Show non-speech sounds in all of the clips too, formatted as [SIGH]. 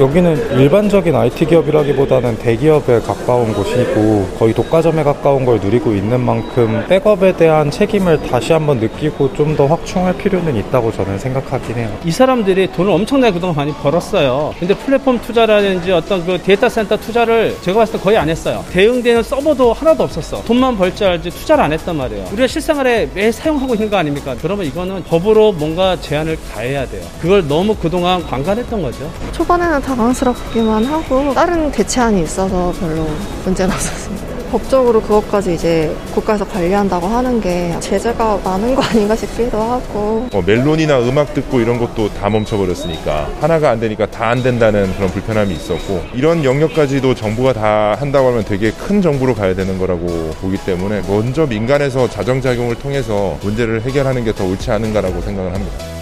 여기는 일반적인 IT 기업이라기보다는 대기업에 가까운 곳이고 거의 독과점에 가까운 걸 누리고 있는 만큼 백업에 대한 책임을 다시 한번 느끼고 좀 더 확충할 필요는 있다고 저는 생각하긴 해요. 이 사람들이 돈을 엄청나게 그동안 많이 벌었어요. 근데 플랫폼 투자라든지 어떤 그 데이터 센터 투자를 제가 봤을 때 거의 안 했어요. 대응되는 서버도 하나도 없었어. 돈만 벌줄 알지 투자를 안 했단 말이에요. 우리가 실생활에 매 사용하고 있는 거 아닙니까? 그러면 이거는 법으로 뭔가 제한을 가해야 돼요. 그걸 너무 그동안 관간했던 거죠. 초반에는 당황스럽기만 하고 다른 대체안이 있어서 별로 문제는 없었습니다. 법적으로 그것까지 이제 국가에서 관리한다고 하는 게 제재가 많은 거 아닌가 싶기도 하고 뭐 멜론이나 음악 듣고 이런 것도 다 멈춰버렸으니까 하나가 안 되니까 다 안 된다는 그런 불편함이 있었고 이런 영역까지도 정부가 다 한다고 하면 되게 큰 정부로 가야 되는 거라고 보기 때문에 먼저 민간에서 자정작용을 통해서 문제를 해결하는 게 더 옳지 않은가라고 생각을 합니다.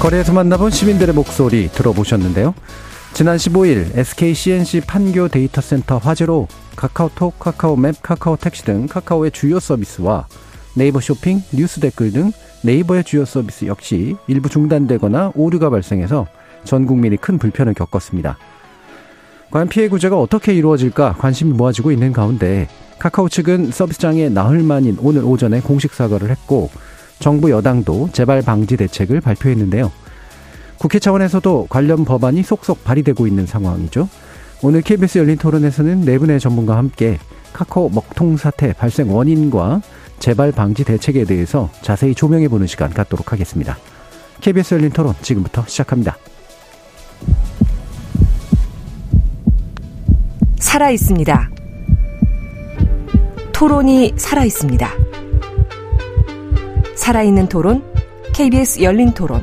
거리에서 만나본 시민들의 목소리 들어보셨는데요. 지난 15일 SK C&C 판교 데이터 센터 화재로 카카오톡, 카카오맵, 카카오택시 등 카카오의 주요 서비스와 네이버 쇼핑, 뉴스 댓글 등 네이버의 주요 서비스 역시 일부 중단되거나 오류가 발생해서 전 국민이 큰 불편을 겪었습니다. 과연 피해 구제가 어떻게 이루어질까 관심이 모아지고 있는 가운데 카카오 측은 서비스 장애 나흘 만인 오늘 오전에 공식 사과를 했고 정부 여당도 재발 방지 대책을 발표했는데요. 국회 차원에서도 관련 법안이 속속 발의되고 있는 상황이죠. 오늘 KBS 열린 토론에서는 네 분의 전문가와 함께 카카오 먹통 사태 발생 원인과 재발 방지 대책에 대해서 자세히 조명해 보는 시간 갖도록 하겠습니다. KBS 열린 토론 지금부터 시작합니다. 살아 있습니다. 토론이 살아 있습니다. 살아있는 토론, KBS 열린 토론.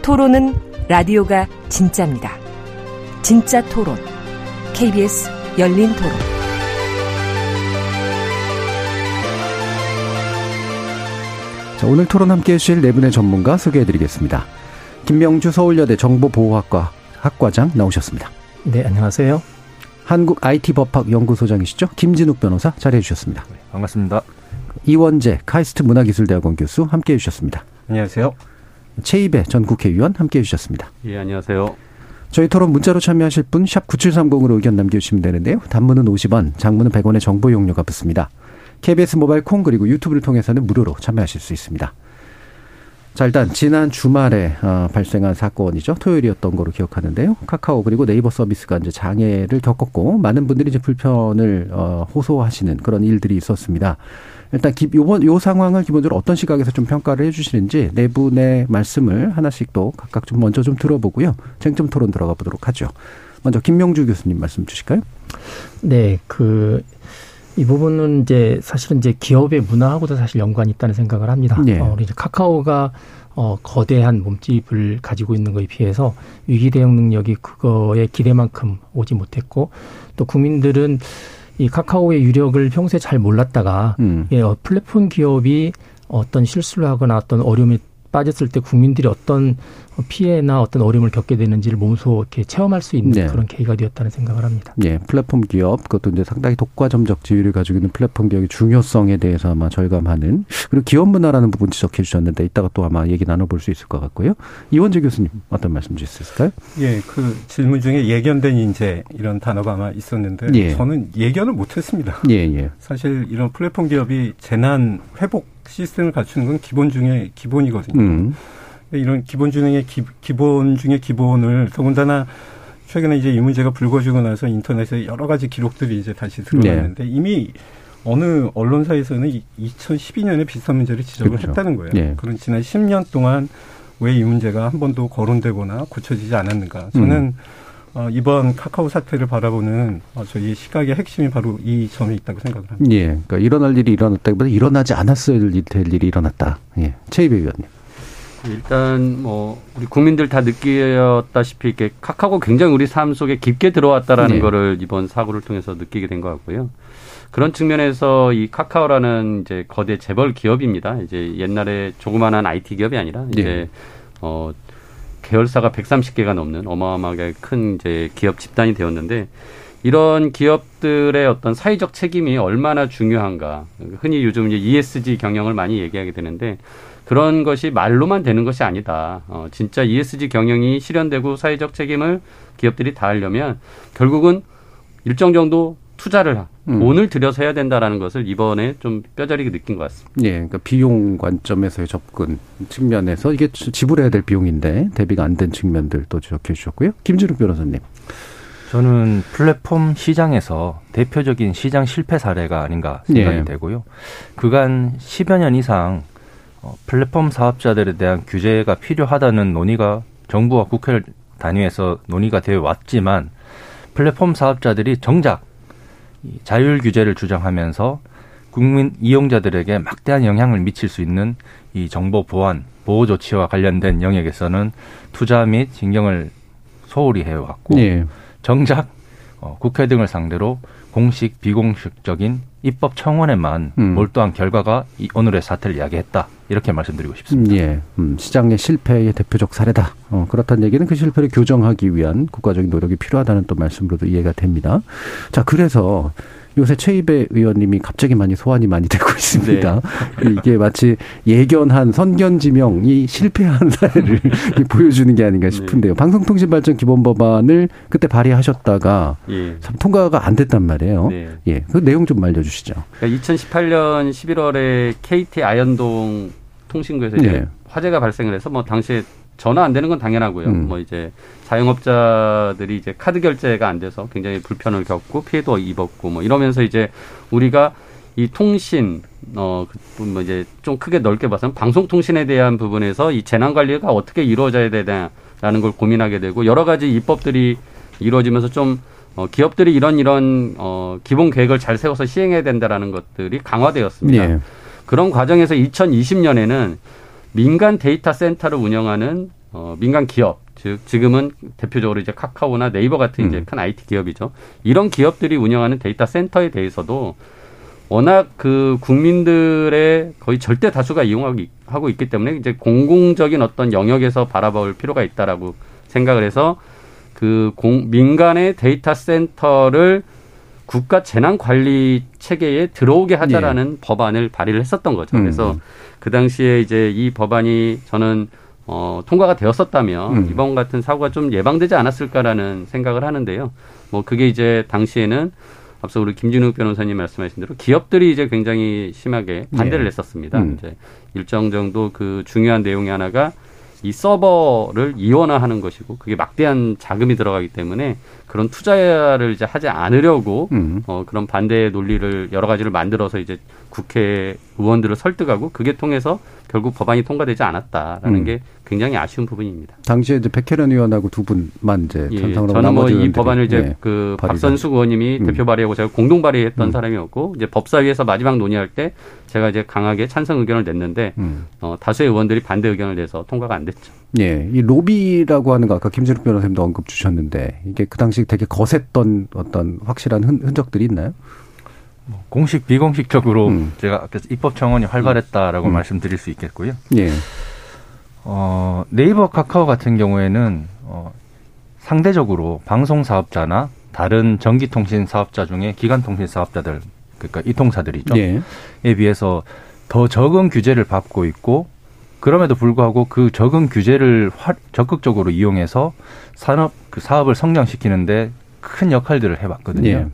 토론은 라디오가 진짜입니다. 진짜 토론, KBS 열린 토론. 자, 오늘 토론 함께 해주실 네 분의 전문가 소개해 드리겠습니다. 김명주 서울여대 정보보호학과 학과장 나오셨습니다. 네, 안녕하세요. 한국 IT법학 연구소장이시죠? 김진욱 변호사 자리해 주셨습니다. 네, 반갑습니다. 이원재 카이스트 문화기술대학원 교수 함께 해 주셨습니다. 안녕하세요. 최이배 전 국회의원 함께 해 주셨습니다. 예, 안녕하세요. 저희 토론 문자로 참여하실 분 샵 9730으로 의견 남겨주시면 되는데요. 단문은 50원, 장문은 100원의 정보 용료가 붙습니다. KBS 모바일 콩 그리고 유튜브를 통해서는 무료로 참여하실 수 있습니다. 자, 일단 지난 주말에 어, 발생한 사건이죠. 토요일이었던 거로 기억하는데요. 카카오 그리고 네이버 서비스가 이제 장애를 겪었고 많은 분들이 이제 불편을 어, 호소하시는 그런 일들이 있었습니다. 일단 기, 요번 요 상황을 기본적으로 어떤 시각에서 좀 평가를 해주시는지 네 분의 말씀을 하나씩 또 각각 좀 먼저 좀 들어보고요. 쟁점 토론 들어가 보도록 하죠. 먼저 김명주 교수님 말씀 주실까요? 네, 그. 이 부분은 이제 사실은 이제 기업의 문화하고도 사실 연관이 있다는 생각을 합니다. 네. 어, 우리 이제 카카오가 어, 거대한 몸집을 가지고 있는 것에 비해서 위기 대응 능력이 그거의 기대만큼 오지 못했고 또 국민들은 이 카카오의 유력을 평소에 잘 몰랐다가 음. 예, 어, 플랫폼 기업이 어떤 실수를 하거나 어떤 어려움에 빠졌을 때 국민들이 어떤 피해나 어떤 어려움을 겪게 되는지를 몸소 이렇게 체험할 수 있는 네. 그런 계기가 되었다는 생각을 합니다. 예, 플랫폼 기업 그것도 이제 상당히 독과점적 지위를 가지고 있는 플랫폼 기업의 중요성에 대해서 아마 절감하는 그리고 기업 문화라는 부분 지적해 주셨는데 이따가 또 아마 얘기 나눠볼 수 있을 것 같고요. 이원재 교수님 어떤 말씀 주실 수 있을까요? 예, 그 질문 중에 예견된 인재 이런 단어가 아마 있었는데 예. 저는 예견을 못했습니다. 예, 예. 사실 이런 플랫폼 기업이 재난 회복 시스템을 갖추는 건 기본 중에 기본이거든요. 음. 이런 기본 중에 기, 기본 중에 기본을 더군다나 최근에 이제 이 문제가 불거지고 나서 인터넷에 여러 가지 기록들이 이제 다시 드러났는데 네. 이미 어느 언론사에서는 2012년에 비슷한 문제를 지적을 그렇죠. 했다는 거예요. 예. 그런 지난 10년 동안 왜 이 문제가 한 번도 거론되거나 고쳐지지 않았는가. 저는 음. 어, 이번 카카오 사태를 바라보는 어, 저희 시각의 핵심이 바로 이 점에 있다고 생각을 합니다. 예. 그러니까 일어날 일이 일어났다기보다 일어나지 않았어야 될 일이 일어났다. 예. 최이배 의원님. 일단 뭐 우리 국민들 다 느끼었다시피 이렇게 카카오가 굉장히 우리 삶 속에 깊게 들어왔다라는 네. 거를 이번 사고를 통해서 느끼게 된 것 같고요. 그런 측면에서 이 카카오라는 이제 거대 재벌 기업입니다. 이제 옛날에 조그만한 IT 기업이 아니라 이제 네. 어 계열사가 130개가 넘는 어마어마하게 큰 이제 기업 집단이 되었는데 이런 기업들의 어떤 사회적 책임이 얼마나 중요한가. 흔히 요즘 이제 ESG 경영을 많이 얘기하게 되는데 그런 것이 말로만 되는 것이 아니다. 어, 진짜 ESG 경영이 실현되고 사회적 책임을 기업들이 다하려면 결국은 일정 정도 투자를 음. 돈을 들여서 해야 된다라는 것을 이번에 좀 뼈저리게 느낀 것 같습니다. 예, 그러니까 비용 관점에서의 접근 측면에서 이게 지불해야 될 비용인데 대비가 안 된 측면들도 지적해 주셨고요. 김준욱 변호사님. 저는 플랫폼 시장에서 대표적인 시장 실패 사례가 아닌가 생각이 예. 되고요. 그간 10여 년 이상 어, 플랫폼 사업자들에 대한 규제가 필요하다는 논의가 정부와 국회를 단위해서 논의가 되어 왔지만 플랫폼 사업자들이 정작 이 자율 규제를 주장하면서 국민 이용자들에게 막대한 영향을 미칠 수 있는 이 정보 보안 보호 조치와 관련된 영역에서는 투자 및 진경을 소홀히 해왔고 예. 정작 어, 국회 등을 상대로 공식 비공식적인 입법 청원에만 음. 몰두한 결과가 이 오늘의 사태를 이야기했다 이렇게 말씀드리고 싶습니다. 예, 음, 시장의 실패의 대표적 사례다. 어, 그렇다는 얘기는 그 실패를 교정하기 위한 국가적인 노력이 필요하다는 또 말씀으로도 이해가 됩니다. 자, 그래서 요새 최이배 의원님이 갑자기 많이 소환이 많이 되고 있습니다. 이게 마치 예견한 선견 지명이 실패한 [LAUGHS] 사례를 보여주는 게 아닌가 싶은데요. 방송통신발전 기본법안을 그때 발의하셨다가 예. 참 통과가 안 됐단 말이에요. 네. 예, 그 내용 좀 알려주시죠. 그러니까 2018년 11월에 KT 아현동 통신구에서 네. 화재가 발생을 해서 뭐 당시에 전화 안 되는 건 당연하고요. 음. 뭐 이제 자영업자들이 이제 카드 결제가 안 돼서 굉장히 불편을 겪고 피해도 입었고 뭐 이러면서 이제 우리가 이 통신 어뭐 이제 좀 크게 넓게 봐서는 방송통신에 대한 부분에서 이 재난 관리가 어떻게 이루어져야 되냐라는 걸 고민하게 되고 여러 가지 입법들이 이루어지면서 좀 어, 기업들이 이런 이런 어, 기본 계획을 잘 세워서 시행해야 된다라는 것들이 강화되었습니다. 예. 그런 과정에서 2020년에는 민간 데이터 센터를 운영하는 어, 민간 기업, 즉 지금은 대표적으로 이제 카카오나 네이버 같은 이제 음. 큰 IT 기업이죠. 이런 기업들이 운영하는 데이터 센터에 대해서도 워낙 그 국민들의 거의 절대 다수가 이용하고 하고 있기 때문에 이제 공공적인 어떤 영역에서 바라볼 필요가 있다라고 생각을 해서 그 공, 민간의 데이터 센터를 국가 재난 관리 체계에 들어오게 하자라는 법안을 발의를 했었던 거죠. 음. 그래서 그 당시에 이제 이 법안이 저는 어, 통과가 되었었다면 음. 이번 같은 사고가 좀 예방되지 않았을까라는 생각을 하는데요. 뭐 그게 이제 당시에는 앞서 우리 김진욱 변호사님 말씀하신 대로 기업들이 이제 굉장히 심하게 반대를 예. 했었습니다. 음. 이제 일정 정도 그 중요한 내용이 하나가 이 서버를 이원화하는 것이고 그게 막대한 자금이 들어가기 때문에 그런 투자를 이제 하지 않으려고 음. 어, 그런 반대 논리를 여러 가지를 만들어서 이제 국회 의원들을 설득하고 그게 통해서 결국 법안이 통과되지 않았다라는 음. 게 굉장히 아쉬운 부분입니다. 당시에 이제 백혜련 의원하고 두 분만 이제 예, 하고 저는 뭐 이 법안을 이제 예. 그 박선수 의원님이 음. 대표 발의하고 제가 공동 발의했던 음. 사람이었고 이제 법사위에서 마지막 논의할 때 제가 이제 강하게 찬성 의견을 냈는데 음. 어, 다수의 의원들이 반대 의견을 내서 통과가 안 됐죠. 예, 이 로비라고 하는 거 아까 김진욱 변호사님도 언급 주셨는데 이게 그 당시 되게 거셌던 어떤 확실한 흔, 흔적들이 있나요? 공식 비공식적으로 음. 제가 아까 입법 청원이 활발했다라고 음. 말씀드릴 수 있겠고요. 예, 어, 네이버 카카오 같은 경우에는 어, 상대적으로 방송 사업자나 다른 전기통신 사업자 중에 기간통신 사업자들 그러니까 이통사들이죠. 예, 에 비해서 더 적은 규제를 받고 있고 그럼에도 불구하고 그 적은 규제를 화- 적극적으로 이용해서 산업 그 사업을 성장시키는데 큰 역할들을 해봤거든요. 예.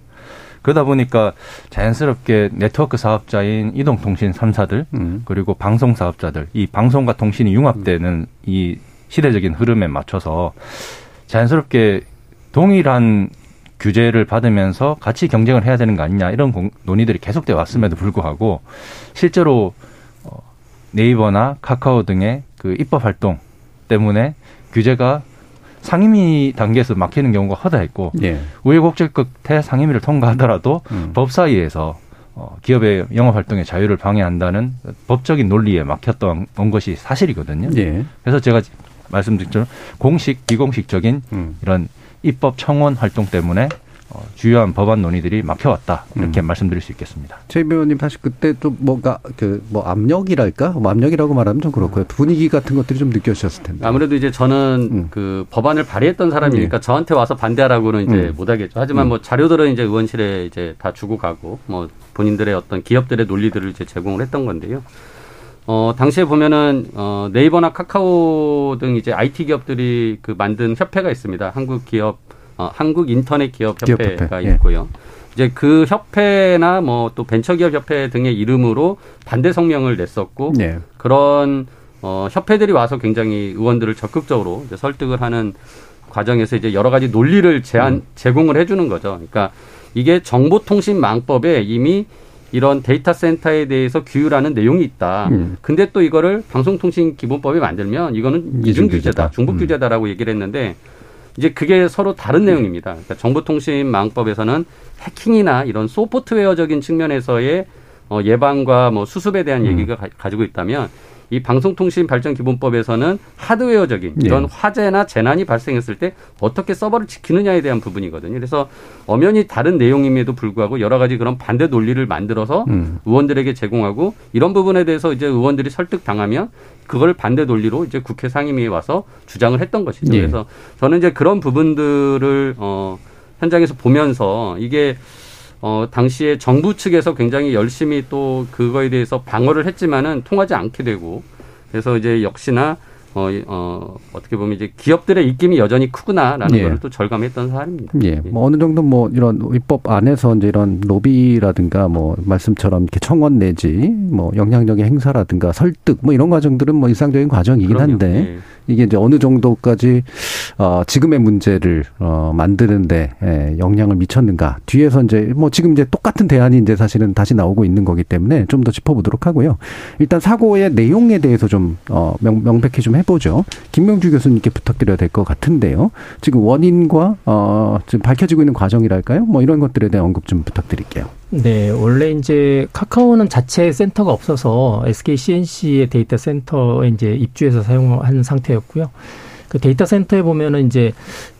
그러다 보니까 자연스럽게 네트워크 사업자인 이동통신 3사들 음. 그리고 방송 사업자들 이 방송과 통신이 융합되는 이 시대적인 흐름에 맞춰서 자연스럽게 동일한 규제를 받으면서 같이 경쟁을 해야 되는 거 아니냐 이런 공- 논의들이 계속돼 왔음에도 불구하고 실제로 어, 네이버나 카카오 등의 그 입법 활동 때문에 규제가 상임위 단계에서 막히는 경우가 허다했고 예, 우회곡절 끝에 상임위를 통과하더라도 음. 법사위에서 어, 기업의 영업 활동의 자유를 방해한다는 법적인 논리에 막혔던 건 것이 사실이거든요. 예, 그래서 제가 말씀드린 것처럼 공식, 비공식적인 음. 이런 입법 청원 활동 때문에 어, 주요한 법안 논의들이 막혀왔다 이렇게 음. 말씀드릴 수 있겠습니다. 최 의원님 사실 그때 좀 뭔가 그 뭐 압력이랄까 뭐 압력이라고 말하면 좀 그렇고요 분위기 같은 것들이 좀 느껴지셨을 텐데 아무래도 이제 저는 음. 그 법안을 발의했던 사람이니까 저한테 와서 반대하라고는 이제 음. 못하겠죠. 하지만 음. 뭐 자료들은 이제 의원실에 이제 다 주고 가고 뭐 본인들의 어떤 기업들의 논리들을 이제 제공을 했던 건데요. 어, 당시에 보면은, 어, 네이버나 카카오 등 이제 IT 기업들이 그 만든 협회가 있습니다. 한국 기업, 어, 한국 인터넷 기업 협회가 기업협회, 예. 있고요. 이제 그 협회나 뭐 또 벤처기업 협회 등의 이름으로 반대 성명을 냈었고, 네. 그런, 어, 협회들이 와서 굉장히 의원들을 적극적으로 설득을 하는 과정에서 이제 여러 가지 논리를 제안, 제공을 해주는 거죠. 그러니까 이게 정보통신망법에 이미 이런 데이터 센터에 대해서 규율하는 내용이 있다. 음. 근데 또 이거를 방송통신기본법에 만들면 이거는 이중 규제다. 중복 음. 규제다라고 얘기를 했는데 이제 그게 서로 다른 내용입니다. 그러니까 정보통신망법에서는 해킹이나 이런 소프트웨어적인 측면에서의 어, 예방과 뭐 수습에 음. 대한 얘기가 가, 가지고 있다면 이 방송통신발전기본법에서는 하드웨어적인 예. 이런 화재나 재난이 발생했을 때 어떻게 서버를 지키느냐에 대한 부분이거든요. 그래서 엄연히 다른 내용임에도 불구하고 여러 가지 그런 반대 논리를 만들어서 음. 의원들에게 제공하고 이런 부분에 대해서 이제 의원들이 설득 당하면 그걸 반대 논리로 이제 국회 상임위에 와서 주장을 했던 것이죠. 예. 그래서 저는 이제 그런 부분들을 어 현장에서 보면서 이게 어 당시에 정부 측에서 굉장히 열심히 또 그거에 대해서 방어를 했지만은 통하지 않게 되고 그래서 이제 역시나 어, 어 어떻게 보면 이제 기업들의 입김이 여전히 크구나라는 예. 걸또 절감했던 사안입니다. 예, 뭐 어느 정도 뭐 이런 입법 안에서 이제 이런 로비라든가 뭐 말씀처럼 이렇게 청원 내지 뭐 영향력의 행사라든가 설득 뭐 이런 과정들은 뭐 일상적인 과정이긴 그럼요. 한데 예. 이게 이제 어느 정도까지 어 지금의 문제를 어 만드는데 예, 영향을 미쳤는가 뒤에서 이제 뭐 지금 이제 똑같은 대안이 이제 사실은 다시 나오고 있는 거기 때문에 좀 더 짚어보도록 하고요. 일단 사고의 내용에 대해서 좀 어, 명, 명백히 좀 해 보죠. 김명주 교수님께 부탁드려야 될 것 같은데요. 지금 원인과 어, 지금 밝혀지고 있는 과정이랄까요? 뭐 이런 것들에 대한 언급 좀 부탁드릴게요. 네, 원래 이제 카카오는 자체 센터가 없어서 SK C&C의 데이터 센터에 이제 입주해서 사용한 상태였고요. 그 데이터 센터에 보면은 이제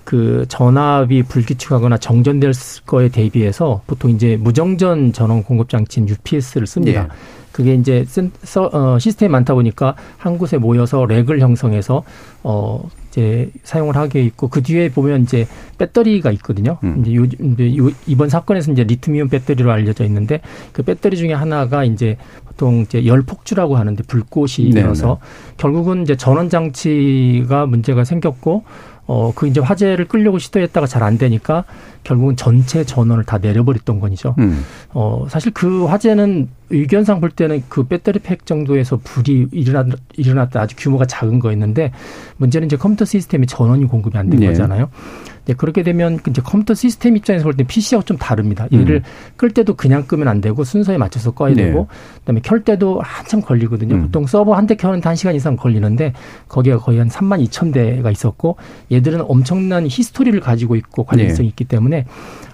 그 전압이 불규칙하거나 정전될 거에 대비해서 보통 이제 무정전 전원 공급 장치인 UPS를 씁니다. 예. 그게 이제 센, 서, 어, 시스템이 많다 보니까 한 곳에 모여서 렉을 형성해서 어 이제 사용을 하게 있고 그 뒤에 보면 이제 배터리가 있거든요. 음. 이제 요, 이제 요 이번 사건에서 이제 리튬이온 배터리로 알려져 있는데 그 배터리 중에 하나가 이제 보통 이제 열 폭주라고 하는데 불꽃이 네네. 일어서 결국은 이제 전원 장치가 문제가 생겼고 어, 그 이제 화재를 끌려고 시도했다가 잘 안 되니까 결국은 전체 전원을 다 내려버렸던 건이죠. 음. 어, 사실 그 화재는 외견상 볼 때는 그 배터리 팩 정도에서 불이 일어났, 일어났다 아주 규모가 작은 거였는데 문제는 이제 컴퓨터 시스템이 전원이 공급이 안된 네. 거잖아요. 네, 그렇게 되면 이제 컴퓨터 시스템 입장에서 볼 때 PC하고 좀 다릅니다. 얘를 음. 끌 때도 그냥 끄면 안 되고 순서에 맞춰서 꺼야 네. 되고 그다음에 켤 때도 한참 걸리거든요. 음. 보통 서버 한 대 켜는데 한 시간 이상 걸리는데 거기가 거의 한 3만 2천 대가 있었고 얘들은 엄청난 history를 가지고 있고 관련성이 네. 있기 때문에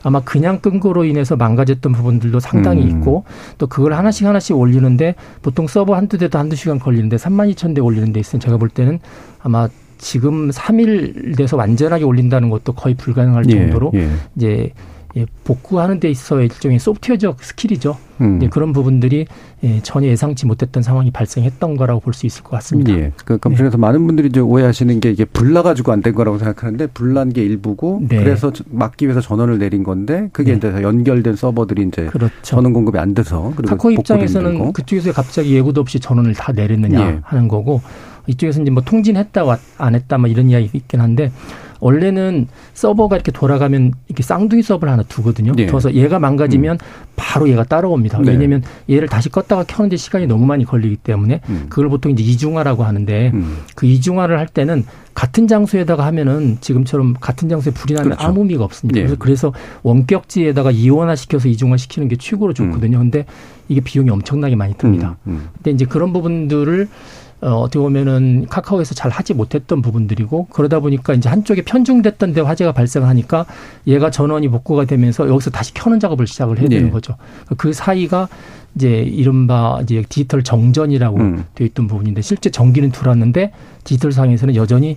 아마 그냥 끈 거로 인해서 망가졌던 부분들도 상당히 음. 있고 또 그걸 하나씩 하나씩 올리는데 보통 서버 한두 대도 한두 시간 걸리는데 3만 2천 대 올리는 데 있으면 제가 볼 때는 아마 지금 3일 돼서 완전하게 올린다는 것도 거의 불가능할 예, 정도로 예. 이제 예, 복구하는 데 있어 일종의 소프트웨어적 skill이죠. 음. 예, 그런 부분들이 예, 전혀 예상치 못했던 상황이 발생했던 거라고 볼 수 있을 것 같습니다. 예. 그 검증에서 많은 분들이 이제 오해하시는 게 이게 불나가지고 안 된 거라고 생각하는데 불난 게 일부고 네. 그래서 저- 막기 위해서 전원을 내린 건데 그게 네. 이제 연결된 서버들이 이제 그렇죠. 전원 공급이 안 돼서 그리고 복구도 입장에서는. 그쪽에서 갑자기 예고도 없이 전원을 다 내렸느냐 예. 하는 거고 이쪽에서 이제 뭐 통진했다 왔- 안 했다 뭐 이런 이야기 있긴 한데 원래는 서버가 이렇게 돌아가면 이렇게 쌍둥이 서버를 하나 두거든요. 예. 둬서 얘가 망가지면 바로 얘가 따라옵니다. 네. 왜냐하면 얘를 다시 껐다가 켜는데 시간이 너무 많이 걸리기 때문에 음. 그걸 보통 이제 이중화라고 하는데 음. 그 이중화를 할 때는 같은 장소에다가 하면은 지금처럼 같은 장소에 불이 나면 그렇죠. 아무 의미가 없습니다. 예. 그래서 그래서 원격지에다가 이원화 시켜서 이중화 시키는 게 최고로 좋거든요. 근데 이게 비용이 엄청나게 많이 듭니다. 음, 음. 근데 이제 그런 부분들을 어, 어떻게 보면은 카카오에서 잘 하지 못했던 부분들이고 그러다 보니까 이제 한쪽에 편중됐던 데 화재가 발생하니까 얘가 전원이 복구가 되면서 여기서 다시 켜는 작업을 시작을 해야 되는 예. 거죠. 그 사이가 이제 이른바 이제 디지털 정전이라고 음. 되어 있던 부분인데 실제 전기는 들어왔는데 디지털 상에서는 여전히 이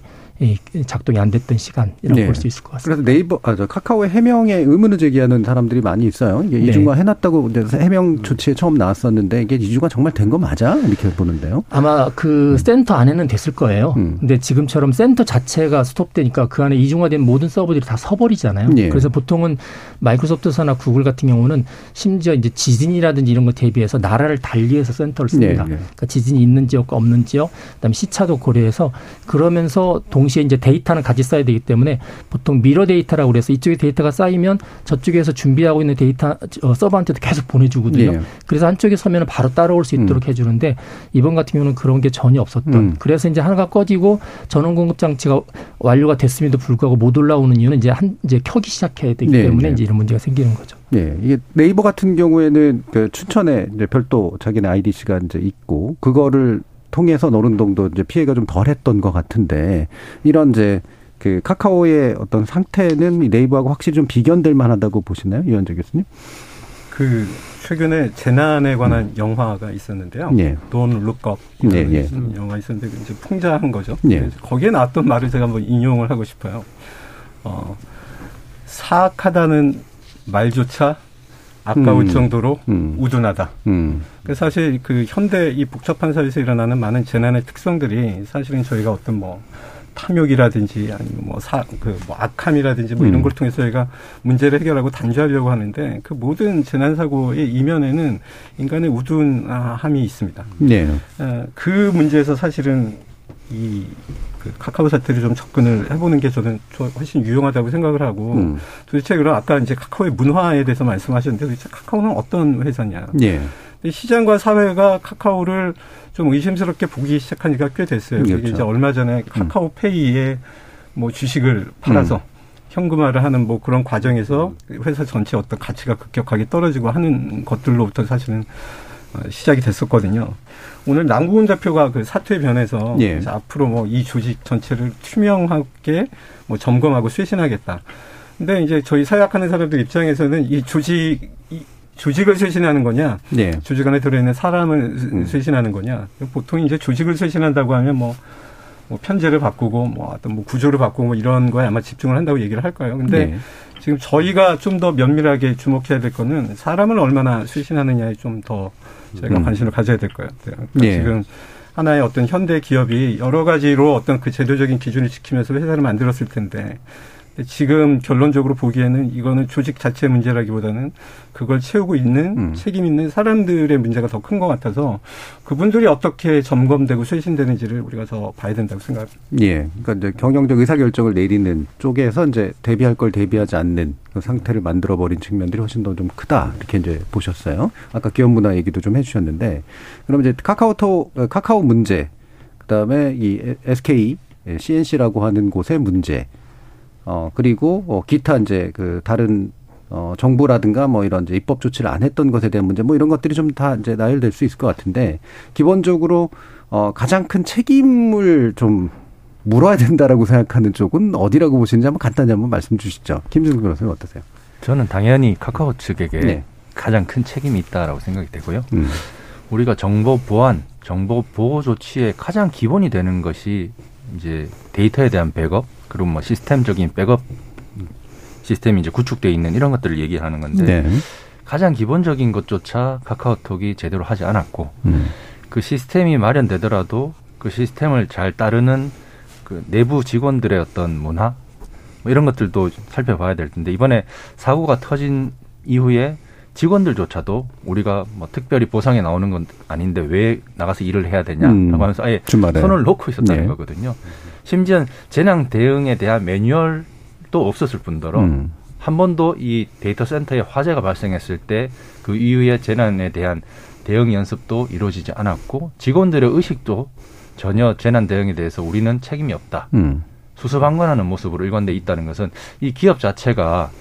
작동이 안 됐던 시간이라고 네. 볼수 있을 것 같습니다. 그래서 네이버, 아, 저 카카오의 해명에 의문을 제기하는 사람들이 많이 있어요. 이게 네. 이중화 해놨다고 해명 조치에 처음 나왔었는데 이게 이중화 정말 된 거 맞아? 이렇게 보는데요. 아마 그 센터 안에는 됐을 거예요. 음. 근데 지금처럼 센터 자체가 스톱되니까 그 안에 이중화된 모든 서버들이 다 서버리잖아요. 예. 그래서 보통은 마이크로소프트사나 구글 같은 경우는 심지어 이제 지진이라든지 이런 거 대비해서 나라를 달리해서 센터를 씁니다. 예, 예. 그러니까 지진이 있는 지역과 없는 지역, 그다음에 시차도 고려해서 그러면서 동 시에 이제 데이터는 같이 쌓여야 되기 때문에 보통 mirror data라고 그래서 이쪽에 데이터가 쌓이면 저쪽에서 준비하고 있는 데이터 어, 서버한테도 계속 보내주거든요. 예. 그래서 한쪽에 서면 바로 따라올 수 있도록 해주는데 이번 같은 경우는 그런 게 전혀 없었던. 음. 그래서 이제 하나가 꺼지고 전원 공급 장치가 완료가 됐음에도 불구하고 못 올라오는 이유는 이제 한 이제 켜기 시작해야 되기 네, 때문에 네. 이제 이런 문제가 생기는 거죠. 예, 이게 네이버 같은 경우에는 그 춘천에 이제 별도 자기네 IDC가 이제 있고 그거를 통해서 노른동도 이제 피해가 좀 덜했던 것 같은데 이런 이제 그 카카오의 어떤 상태는 이 네이버하고 확실히 좀 비견될 만하다고 보시나요, 이현재 교수님? 그 최근에 재난에 관한 영화가 있었는데요. 예. 돈 룩업 예, 예. 영화 있었는데 그 이제 풍자한 거죠. 예. 거기에 나왔던 말을 제가 한번 인용을 하고 싶어요. 어, 사악하다는 말조차 아까울 음. 정도로 음. 우둔하다. 음. 그 사실 그 현대 이 복잡한 사회에서 일어나는 많은 재난의 특성들이 사실은 저희가 어떤 뭐 탐욕이라든지 아니면 뭐 사 그 뭐 악함이라든지 뭐 이런 음. 걸 통해서 저희가 문제를 해결하고 단죄하려고 하는데 그 모든 재난 사고의 이면에는 인간의 우둔함이 있습니다. 네. 어, 그 문제에서 사실은 이 그 카카오 사태를 좀 접근을 해보는 게 저는 저 훨씬 유용하다고 생각을 하고 음. 도대체 그럼 아까 이제 카카오의 문화에 대해서 말씀하셨는데 도대체 카카오는 어떤 회사냐? 예. 시장과 사회가 카카오를 좀 의심스럽게 보기 시작한 지가 꽤 됐어요. 그렇죠. 이제 얼마 전에 카카오페이에 뭐 주식을 팔아서 음. 현금화를 하는 뭐 그런 과정에서 회사 전체 어떤 가치가 급격하게 떨어지고 하는 것들로부터 사실은 어, 시작이 됐었거든요. 오늘 남궁훈 대표가 그 사퇴 변에서 예. 앞으로 뭐 이 조직 전체를 투명하게 뭐 점검하고 쇄신하겠다. 근데 이제 저희 사약하는 사람들 입장에서는 이 조직 이 조직을 쇄신하는 거냐, 예. 조직 안에 들어있는 사람을 음. 쇄신하는 거냐. 보통 이제 조직을 쇄신한다고 하면 뭐, 뭐 편제를 바꾸고 뭐 어떤 뭐 구조를 바꾸고 뭐 이런 거에 아마 집중을 한다고 얘기를 할 거예요. 근데 네. 지금 저희가 좀 더 면밀하게 주목해야 될 거는 사람을 얼마나 쇄신하느냐에 좀 더 저희가 음. 관심을 가져야 될 거예요. 그러니까 네. 지금 하나의 어떤 현대 기업이 여러 가지로 어떤 그 제도적인 기준을 지키면서 회사를 만들었을 텐데 지금 결론적으로 보기에는 이거는 조직 자체 문제라기보다는 그걸 채우고 있는 음. 책임 있는 사람들의 문제가 더 큰 것 같아서 그분들이 어떻게 점검되고 쇄신되는지를 우리가 더 봐야 된다고 생각합니다. 예. 그러니까 이제 경영적 의사 결정을 내리는 쪽에서 이제 대비할 걸 대비하지 않는 그 상태를 만들어 버린 측면들이 훨씬 더 좀 크다. 이렇게 이제 보셨어요. 아까 기업 문화 얘기도 좀 해주셨는데, 그럼 이제 카카오톡 어, 카카오 문제, 그 다음에 이 SK CNC라고 하는 곳의 문제, 어 그리고 어, 기타 이제 그 다른 어 정부라든가 뭐 이런 이제 입법 조치를 안 했던 것에 대한 문제, 뭐 이런 것들이 좀 다 이제 나열될 수 있을 것 같은데 기본적으로 어 가장 큰 책임을 좀 물어야 된다라고 생각하는 쪽은 어디라고 보시는지 한번 간단히 한번 말씀 주시죠. 김승근 변호사님 어떠세요? 저는 당연히 카카오 측에게 네. 가장 큰 책임이 있다라고 생각이 되고요. 음. 우리가 정보 보안, 정보 보호 조치의 가장 기본이 되는 것이 이제 데이터에 대한 백업, 그리고 뭐 시스템적인 백업 시스템이 이제 구축돼 있는 이런 것들을 얘기하는 건데 네. 가장 기본적인 것조차 카카오톡이 제대로 하지 않았고 음. 그 시스템이 마련되더라도 그 시스템을 잘 따르는 그 내부 직원들의 어떤 문화 뭐 이런 것들도 살펴봐야 될 텐데 이번에 사고가 터진 이후에 직원들조차도 우리가 뭐 특별히 보상에 나오는 건 아닌데 왜 나가서 일을 해야 되냐라고 음. 하면서 아예. 손을 놓고 있었다는 네. 거거든요. 심지어 재난 대응에 대한 매뉴얼도 없었을 뿐더러 음. 한 번도 이 데이터 센터에 화재가 발생했을 때 그 이후에 재난에 대한 대응 연습도 이루어지지 않았고 직원들의 의식도 전혀 재난 대응에 대해서 우리는 책임이 없다. 음. 수수방관하는 모습으로 일관돼 있다는 것은 이 기업 자체가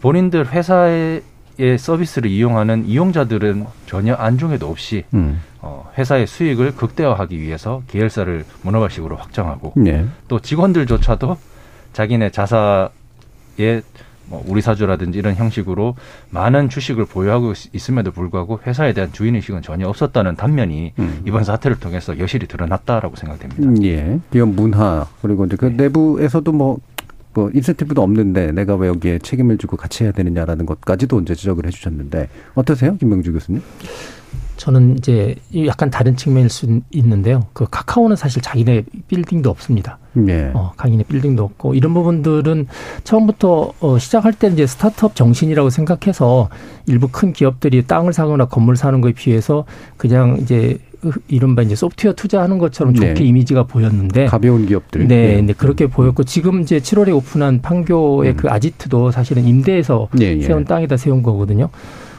본인들 회사의 서비스를 이용하는 이용자들은 전혀 안중에도 없이 음. 어, 회사의 수익을 극대화하기 위해서 계열사를 문어발식으로 확정하고 네. 또 직원들조차도 자기네 자사의 뭐 우리 사주라든지 이런 형식으로 많은 주식을 보유하고 있음에도 불구하고 회사에 대한 주인 의식은 전혀 없었다는 단면이 음. 이번 사태를 통해서 여실히 드러났다라고 생각됩니다. 음, 예. 기업 문화 그리고 이제 그 내부에서도 뭐, 뭐 인센티브도 없는데 내가 왜 여기에 책임을 지고 같이 해야 되느냐라는 것까지도 이제 지적을 해주셨는데 어떠세요, 김명주 교수님? 저는 이제 약간 다른 측면일 수 있는데요. 그 카카오는 사실 자기네 빌딩도 없습니다. 네. 어, 강인의 빌딩도 없고 이런 부분들은 처음부터 어, 시작할 때 이제 스타트업 정신이라고 생각해서 일부 큰 기업들이 땅을 사거나 건물 사는 거에 비해서 그냥 이제 이른바 이제 소프트웨어 투자하는 것처럼 좋게 네. 이미지가 보였는데 가벼운 기업들 네, 네. 그렇게 음. 보였고 지금 이제 7월에 오픈한 판교의 음. 그 아지트도 사실은 임대해서 네, 세운 땅에다 세운 거거든요.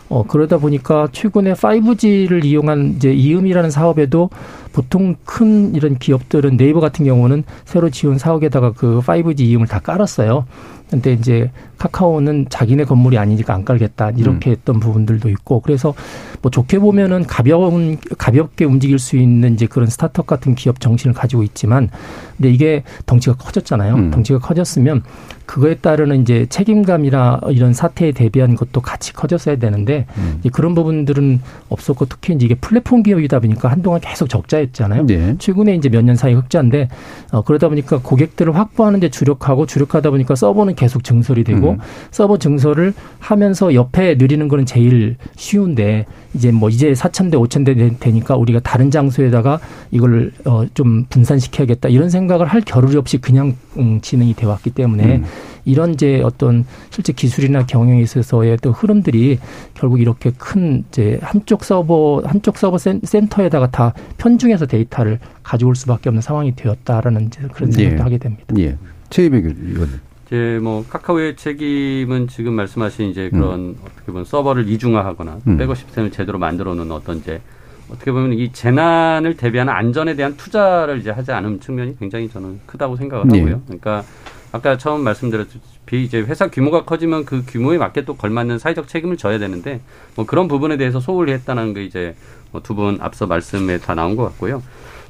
어, 그러다 보니까 최근에 5G를 이용한 이제 이음이라는 사업에도 보통 큰 이런 기업들은 네이버 같은 경우는 새로 지은 사옥에다가 그 5G 이음을 다 깔았어요. 근데 이제 카카오는 자기네 건물이 아니니까 안 깔겠다 이렇게 음. 했던 부분들도 있고 그래서 뭐 좋게 보면은 가벼운 가볍게 움직일 수 있는 이제 그런 스타트업 같은 기업 정신을 가지고 있지만 근데 이게 덩치가 커졌잖아요. 음. 덩치가 커졌으면 그거에 따르는 이제 책임감이나 이런 사태에 대비한 것도 같이 커졌어야 되는데 음. 그런 부분들은 없었고 특히 이제 이게 플랫폼 기업이다 보니까 한동안 계속 적자였잖아요. 네. 최근에 이제 몇 년 사이 흑자인데 어, 그러다 보니까 고객들을 확보하는 데 주력하고 주력하다 보니까 서버는 계속 증설이 되고 음. 서버 증설을 하면서 옆에 늘리는 거는 제일 쉬운데 이제 뭐 이제 4천 대 5천 대 되니까 우리가 다른 장소에다가 이걸 어, 좀 분산시켜야겠다 이런 생각을 할 겨를이 없이 그냥 음, 진행이 되어 왔기 때문에 음. 이런 이제 어떤 실제 기술이나 경영에 있어서의 또 흐름들이 결국 이렇게 큰 이제 한쪽 서버 한쪽 서버 센터에다가 다 편중해서 데이터를 가져올 수밖에 없는 상황이 되었다라는 이제 그런 생각도 예. 하게 됩니다. 예. 최희백 의원님. 이제 뭐 카카오의 책임은 지금 말씀하신 이제 그런 음. 어떻게 보면 서버를 이중화하거나 음. 백업 시스템을 제대로 만들어 놓은 어떤 이제 어떻게 보면 이 재난을 대비하는 안전에 대한 투자를 이제 하지 않은 측면이 굉장히 저는 크다고 생각을 네. 하고요. 그러니까 아까 처음 말씀드렸듯이 이제 회사 규모가 커지면 그 규모에 맞게 또 걸맞는 사회적 책임을 져야 되는데 뭐 그런 부분에 대해서 소홀히 했다는 게 이제 뭐 두분 앞서 말씀에 다 나온 것 같고요.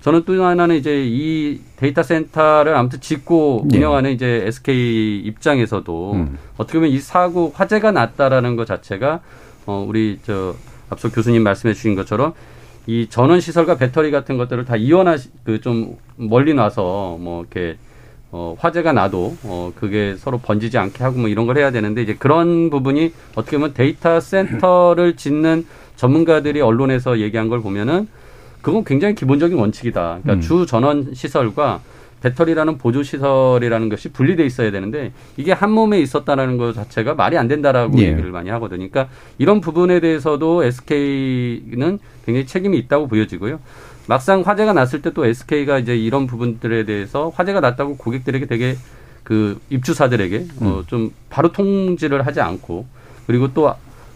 저는 또 하나는 이제 이 데이터 센터를 아무튼 짓고 네. 운영하는 이제 SK 입장에서도 음. 어떻게 보면 이 사고 화재가 났다라는 것 자체가 어 우리 저 앞서 교수님 말씀해 주신 것처럼 이 전원 시설과 배터리 같은 것들을 다 이원화 그좀 멀리 놔서 뭐 이렇게 어 화재가 나도 어 그게 서로 번지지 않게 하고 뭐 이런 걸 해야 되는데 이제 그런 부분이 어떻게 보면 데이터 센터를 짓는 전문가들이 언론에서 얘기한 걸 보면은 그건 굉장히 기본적인 원칙이다. 그러니까 음. 주 전원 시설과 배터리라는 보조 시설이라는 것이 분리돼 있어야 되는데 이게 한 몸에 있었다라는 것 자체가 말이 안 된다라고 예. 얘기를 많이 하거든요. 그러니까 이런 부분에 대해서도 SK는 굉장히 책임이 있다고 보여지고요. 막상 화재가 났을 때 또 SK가 이제 이런 부분들에 대해서 화재가 났다고 고객들에게 되게 그 입주사들에게 어, 음. 어좀 바로 통지를 하지 않고 그리고 또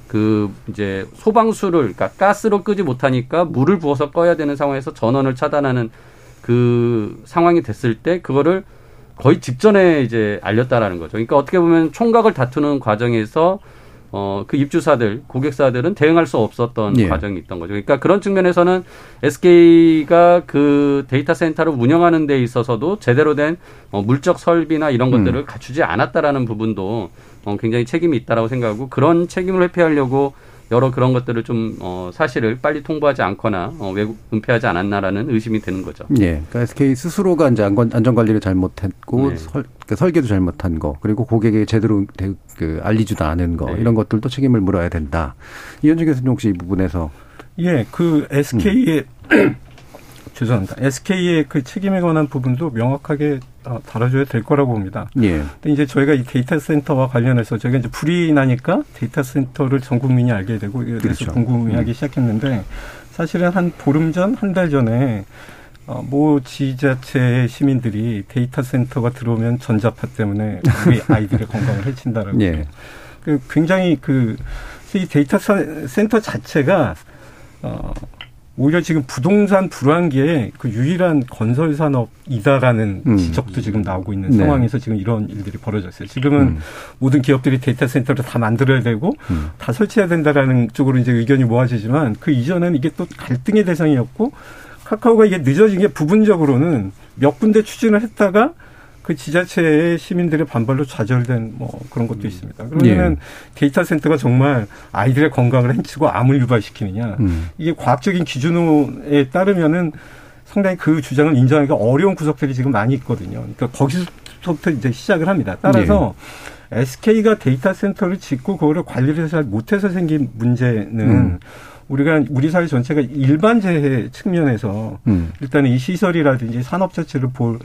그 이제 소방수를 그러니까 가스로 끄지 못하니까 물을 부어서 꺼야 되는 상황에서 전원을 차단하는 그 상황이 됐을 때 그거를 거의 직전에 이제 알렸다라는 거죠. 그러니까 어떻게 보면 총각을 다투는 과정에서 어, 그 입주사들, 고객사들은 대응할 수 없었던 예. 과정이 있던 거죠. 그러니까 그런 측면에서는 SK가 그 데이터 센터를 운영하는 데 있어서도 제대로 된 어, 물적 설비나 이런 음. 것들을 음. 갖추지 않았다라는 부분도 어, 굉장히 책임이 있다라고 생각하고 그런 책임을 회피하려고 여러 그런 것들을 좀 어, 사실을 빨리 통보하지 않거나 어, 외국 은폐하지 않았나라는 의심이 되는 거죠. 예, 그러니까 SK 스스로가 이제 안전, 안전 관리를 잘못했고 네. 설, 그 설계도 잘못한 거 그리고 고객에게 제대로 대, 그 알리지도 않은 거 네. 이런 것들도 책임을 물어야 된다. 이현주 교수님 혹시 이 부분에서 예, 그 SK의 음. [CLEARS THROAT] 죄송합니다. SK의 그 책임에 관한 부분도 명확하게 어, 다뤄줘야 될 거라고 봅니다. 예. 근데 이제 저희가 이 데이터 센터와 관련해서 저희가 이제 불이 나니까 데이터 센터를 전 국민이 알게 되고 대해서 그렇죠. 궁금해하기 음. 시작했는데 사실은 한 보름 전, 한 달 전에 어, 모 지자체의 시민들이 데이터 센터가 들어오면 전자파 때문에 우리 [LAUGHS] 아이들의 건강을 해친다라고. 예. 그 굉장히 그 이 데이터 센터 자체가 어 오히려 지금 부동산 불황기에 그 유일한 건설 산업이다라는 음. 지적도 지금 나오고 있는 네. 상황에서 지금 이런 일들이 벌어졌어요. 지금은 음. 모든 기업들이 데이터 센터를 다 만들어야 되고 음. 다 설치해야 된다라는 쪽으로 이제 의견이 모아지지만 그 이전에는 이게 또 갈등의 대상이었고 카카오가 이게 늦어진 게 부분적으로는 몇 군데 추진을 했다가 그 지자체의 시민들의 반발로 좌절된 뭐 그런 것도 있습니다. 그러면은 예. 데이터 센터가 정말 아이들의 건강을 해치고 암을 유발시키느냐 음. 이게 과학적인 기준에 따르면은 상당히 그 주장을 인정하기가 어려운 구석들이 지금 많이 있거든요. 그러니까 거기서부터 이제 시작을 합니다. 따라서 SK가 데이터 센터를 짓고 그거를 관리를 잘 못해서 생긴 문제는 음. 우리가 우리 사회 전체가 일반 재해 측면에서 음. 일단은 이 시설이라든지 산업 자체를 볼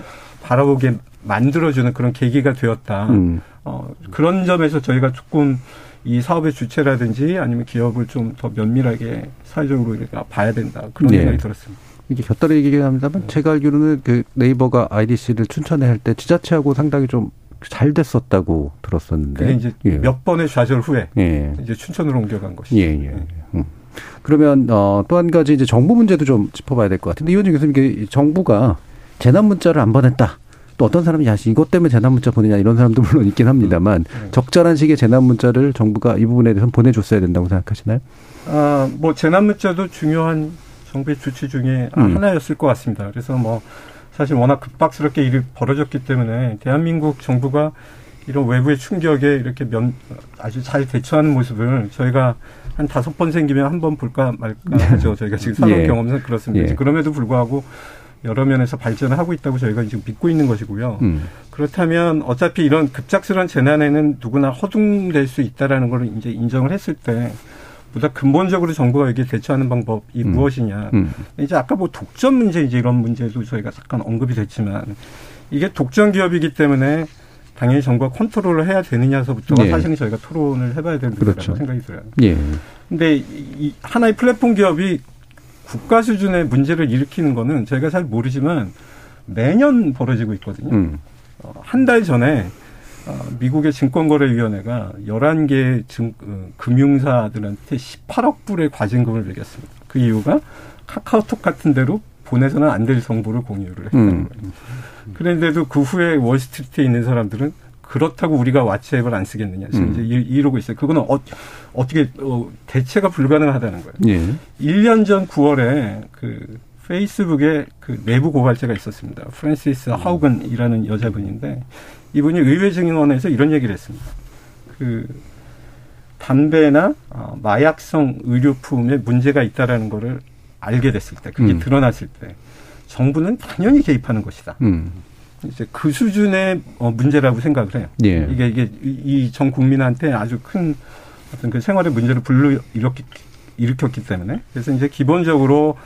바라보게 만들어주는 그런 계기가 되었다. 음. 어, 그런 점에서 저희가 조금 이 사업의 주체라든지 아니면 기업을 좀 더 면밀하게 사회적으로 이렇게 봐야 된다. 그런 네. 생각이 들었습니다. 이게 곁다리 얘기긴 합니다만 제가 알기로는 그 네이버가 IDC를 춘천에 할 때 지자체하고 상당히 좀 잘 됐었다고 들었었는데. 그게 이제 예. 몇 번의 좌절 후에 예. 이제 춘천으로 옮겨간 것이죠. 예, 예. 음. 그러면 어, 또 한 가지 이제 정부 문제도 좀 짚어봐야 될 것 같은데 이원준 교수님 정부가 재난 문자를 안 보냈다. 또 어떤 사람이 야 이것 때문에 재난 문자 보내냐 이런 사람도 물론 있긴 합니다만 음. 적절한 식의 재난 문자를 정부가 이 부분에 대해서 보내줬어야 된다고 생각하시나요? 아, 뭐 재난 문자도 중요한 정부의 조치 중에 음. 하나였을 것 같습니다. 그래서 뭐 사실 워낙 급박스럽게 일이 벌어졌기 때문에 대한민국 정부가 이런 외부의 충격에 이렇게 면 아주 잘 대처하는 모습을 저희가 한 다섯 번 생기면 한 번 볼까 말까 [LAUGHS] 하죠. 저희가 지금 산업 예. 경험상 그렇습니다. 예. 그럼에도 불구하고 여러 면에서 발전을 하고 있다고 저희가 지금 믿고 있는 것이고요. 음. 그렇다면 어차피 이런 급작스러운 재난에는 누구나 허둥될 수 있다라는 걸 이제 인정을 했을 때 보다 근본적으로 정부가 여기에 대처하는 방법이 음. 무엇이냐. 음. 이제 아까 뭐 독점 문제 이제 이런 문제도 저희가 잠깐 언급이 됐지만 이게 독점 기업이기 때문에 당연히 정부가 컨트롤을 해야 되느냐서부터가 네. 사실은 저희가 토론을 해봐야 되는 문제라고 그렇죠. 생각이 들어요. 예. 근데 이, 이 하나의 플랫폼 기업이 국가 수준의 문제를 일으키는 거는 저희가 잘 모르지만 매년 벌어지고 있거든요. 음. 한달 전에 어, 미국의 증권거래위원회가 11개 증, 어, 금융사들한테 18억 불의 과징금을 매겼습니다. 그 이유가 카카오톡 같은 데로 보내서는 안 될 정보를 공유를 했다는 음. 거예요. 그런데도 그 후에 월스트리트에 있는 사람들은 그렇다고 우리가 왓츠앱을 안 쓰겠느냐. 지금 음. 이제 이- 이러고 있어요. 그거는 어, 어떻게 어, 대체가 불가능하다는 거예요. 예. 1년 전 9월에 그 페이스북에 그 내부 고발자가 있었습니다. 프랜시스 하우건이라는 여자분인데 이분이 의회 증인원에서 이런 얘기를 했습니다. 그 담배나 어, 마약성 의료품에 문제가 있다라는 거를 알게 됐을 때, 그게 음. 드러났을 때 정부는 당연히 개입하는 것이다. 음. 이제 그 수준의 어, 문제라고 생각을 해요. 예. 이게 이게 이 전 국민한테 아주 큰 어떤 그 생활의 문제를 불러 일으켰기, 일으켰기 때문에 그래서 이제 기본적으로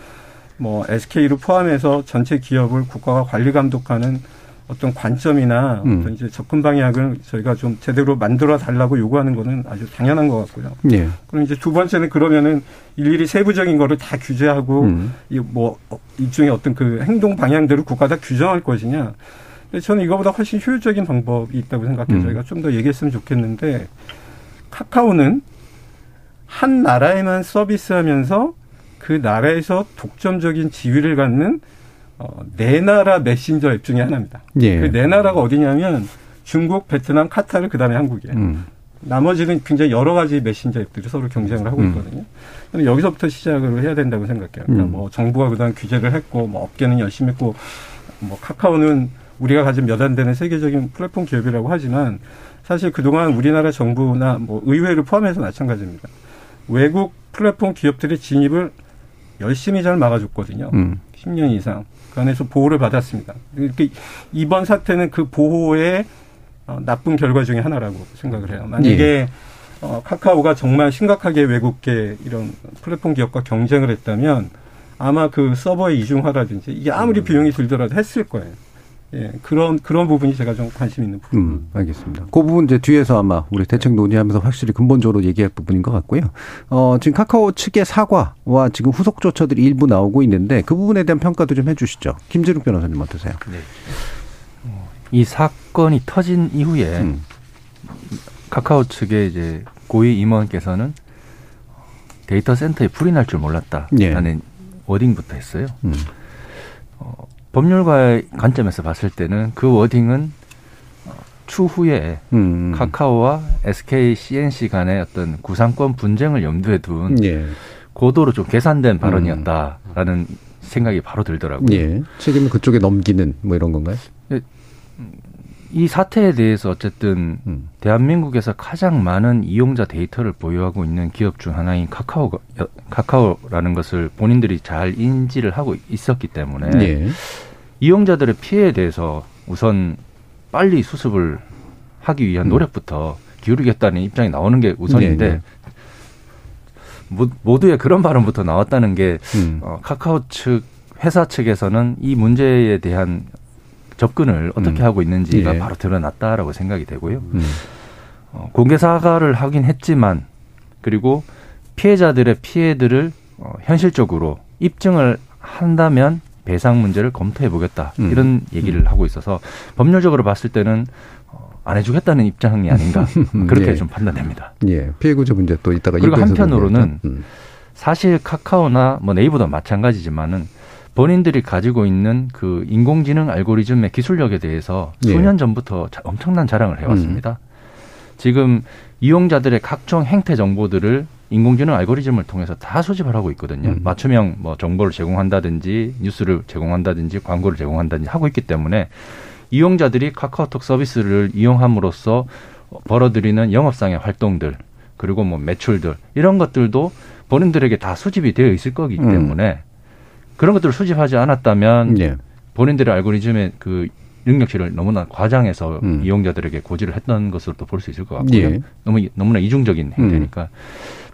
뭐 SK를 포함해서 전체 기업을 국가가 관리 감독하는 어떤 관점이나 음. 어떤 이제 접근 방향을 저희가 좀 제대로 만들어 달라고 요구하는 거는 아주 당연한 것 같고요. 예. 그럼 이제 두 번째는 그러면은 일일이 세부적인 거를 다 규제하고 음. 이뭐 일종의 어떤 그 행동 방향대로 국가 다 규정할 것이냐. 근데 저는 이거보다 훨씬 효율적인 방법이 있다고 생각해요. 음. 저희가 좀 더 얘기했으면 좋겠는데 카카오는 한 나라에만 서비스하면서 그 나라에서 독점적인 지위를 갖는 어, 네 나라 메신저 앱 중에 하나입니다. 예. 그네 나라가 어디냐면 중국, 베트남, 카타르, 그 다음에 한국이에요. 음. 나머지는 굉장히 여러 가지 메신저 앱들이 서로 경쟁을 하고 음. 있거든요. 저는 여기서부터 시작을 해야 된다고 생각해요. 그러니까 음. 뭐 정부가 그다음 규제를 했고, 뭐 업계는 열심히 했고, 뭐 카카오는 우리가 가진 몇 안 되는 세계적인 플랫폼 기업이라고 하지만 사실 그동안 우리나라 정부나 뭐 의회를 포함해서 마찬가지입니다. 외국 플랫폼 기업들의 진입을 열심히 잘 막아줬거든요. 음. 10년 이상. 그 안에서 보호를 받았습니다. 이렇게 이번 사태는 그 보호의 어, 나쁜 결과 중에 하나라고 생각을 해요. 만약에 예. 어, 카카오가 정말 심각하게 외국계 이런 플랫폼 기업과 경쟁을 했다면 아마 그 서버의 이중화라든지 이게 아무리 비용이 들더라도 했을 거예요. 예, 그런 그런 부분이 제가 좀 관심 있는 부분. 음, 알겠습니다. 그 부분 이제 뒤에서 아마 우리 대책 논의하면서 확실히 근본적으로 얘기할 부분인 것 같고요. 어, 지금 카카오 측의 사과와 지금 후속 조처들이 일부 나오고 있는데 그 부분에 대한 평가도 좀 해주시죠. 김지룩 변호사님 어떠세요? 이 사건이 터진 이후에 음. 카카오 측의 이제 고위 임원께서는 데이터 센터에 불이 날 줄 몰랐다라는 워딩부터 했어요. 음. 어, 법률가의 관점에서 봤을 때는 그 워딩은 어, 추후에 음. 카카오와 SK CNC 간의 어떤 구상권 분쟁을 염두에 둔 예. 고도로 좀 계산된 발언이었다라는 생각이 바로 들더라고요. 예. 책임을 그쪽에 넘기는 뭐 이런 건가요? 이 사태에 대해서 어쨌든 음. 대한민국에서 가장 많은 이용자 데이터를 보유하고 있는 기업 중 하나인 카카오 카카오라는 것을 본인들이 잘 인지를 하고 있었기 때문에 예. 이용자들의 피해에 대해서 우선 빨리 수습을 하기 위한 음. 노력부터 기울이겠다는 입장이 나오는 게 우선인데 네, 네. 모- 모두의 그런 발언부터 나왔다는 게 음. 어, 카카오 측 회사 측에서는 이 문제에 대한 접근을 어떻게 음. 하고 있는지가 예. 바로 드러났다라고 생각이 되고요. 음. 어, 공개 사과를 하긴 했지만 그리고 피해자들의 피해들을 어, 현실적으로 입증을 한다면 배상 문제를 검토해 보겠다 음. 이런 얘기를 하고 있어서 법률적으로 봤을 때는 어, 안 해주겠다는 입장이 아닌가 [LAUGHS] 그렇게 예. 좀 판단됩니다. 예. 피해 구제 문제 또 이따가 그리고 한편으로는. 음. 사실 카카오나 뭐 네이버도 마찬가지지만은 본인들이 가지고 있는 그 인공지능 알고리즘의 기술력에 대해서 예. 수년 전부터 자- 엄청난 자랑을 해왔습니다. 지금 이용자들의 각종 행태 정보들을 인공지능 알고리즘을 통해서 다 수집을 하고 있거든요. 음. 맞춤형 뭐 정보를 제공한다든지 뉴스를 제공한다든지 광고를 제공한다든지 하고 있기 때문에 이용자들이 카카오톡 서비스를 이용함으로써 벌어들이는 영업상의 활동들 그리고 뭐 매출들 이런 것들도 본인들에게 다 수집이 되어 있을 거기 음. 때문에 그런 것들을 수집하지 않았다면 예. 본인들의 알고리즘의 그 능력치를 너무나 과장해서 음. 이용자들에게 고지를 했던 것으로도 볼 수 있을 것 같고요. 예. 너무 너무나 이중적인 행태니까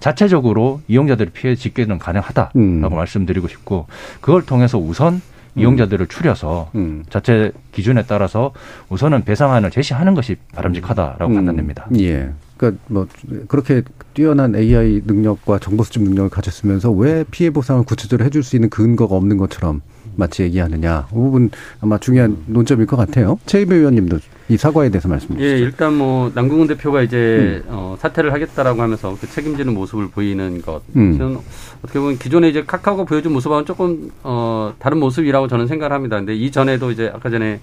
자체적으로 이용자들의 피해 집계는 가능하다라고 음. 말씀드리고 싶고 그걸 통해서 우선 이용자들을 추려서 음. 자체 기준에 따라서 우선은 배상안을 제시하는 것이 바람직하다라고 음. 판단됩니다. 예. 그러니까 뭐 그렇게 뛰어난 AI 능력과 정보 수집 능력을 가졌으면서 왜 피해 보상을 구체적으로 해줄 수 있는 근거가 없는 것처럼 마치 얘기하느냐. 그 부분 아마 중요한 논점일 것 같아요. 최이배 의원님도 이 사과에 대해서 말씀해 예, 주시죠. 일단 뭐 남궁훈 대표가 이제 음. 어, 사퇴를 하겠다라고 하면서 그 책임지는 모습을 보이는 것. 음. 저는 어떻게 보면 기존에 이제 카카오가 보여준 모습하고는 조금 어, 다른 모습이라고 저는 생각을 합니다. 근데 이전에도 이제 아까 전에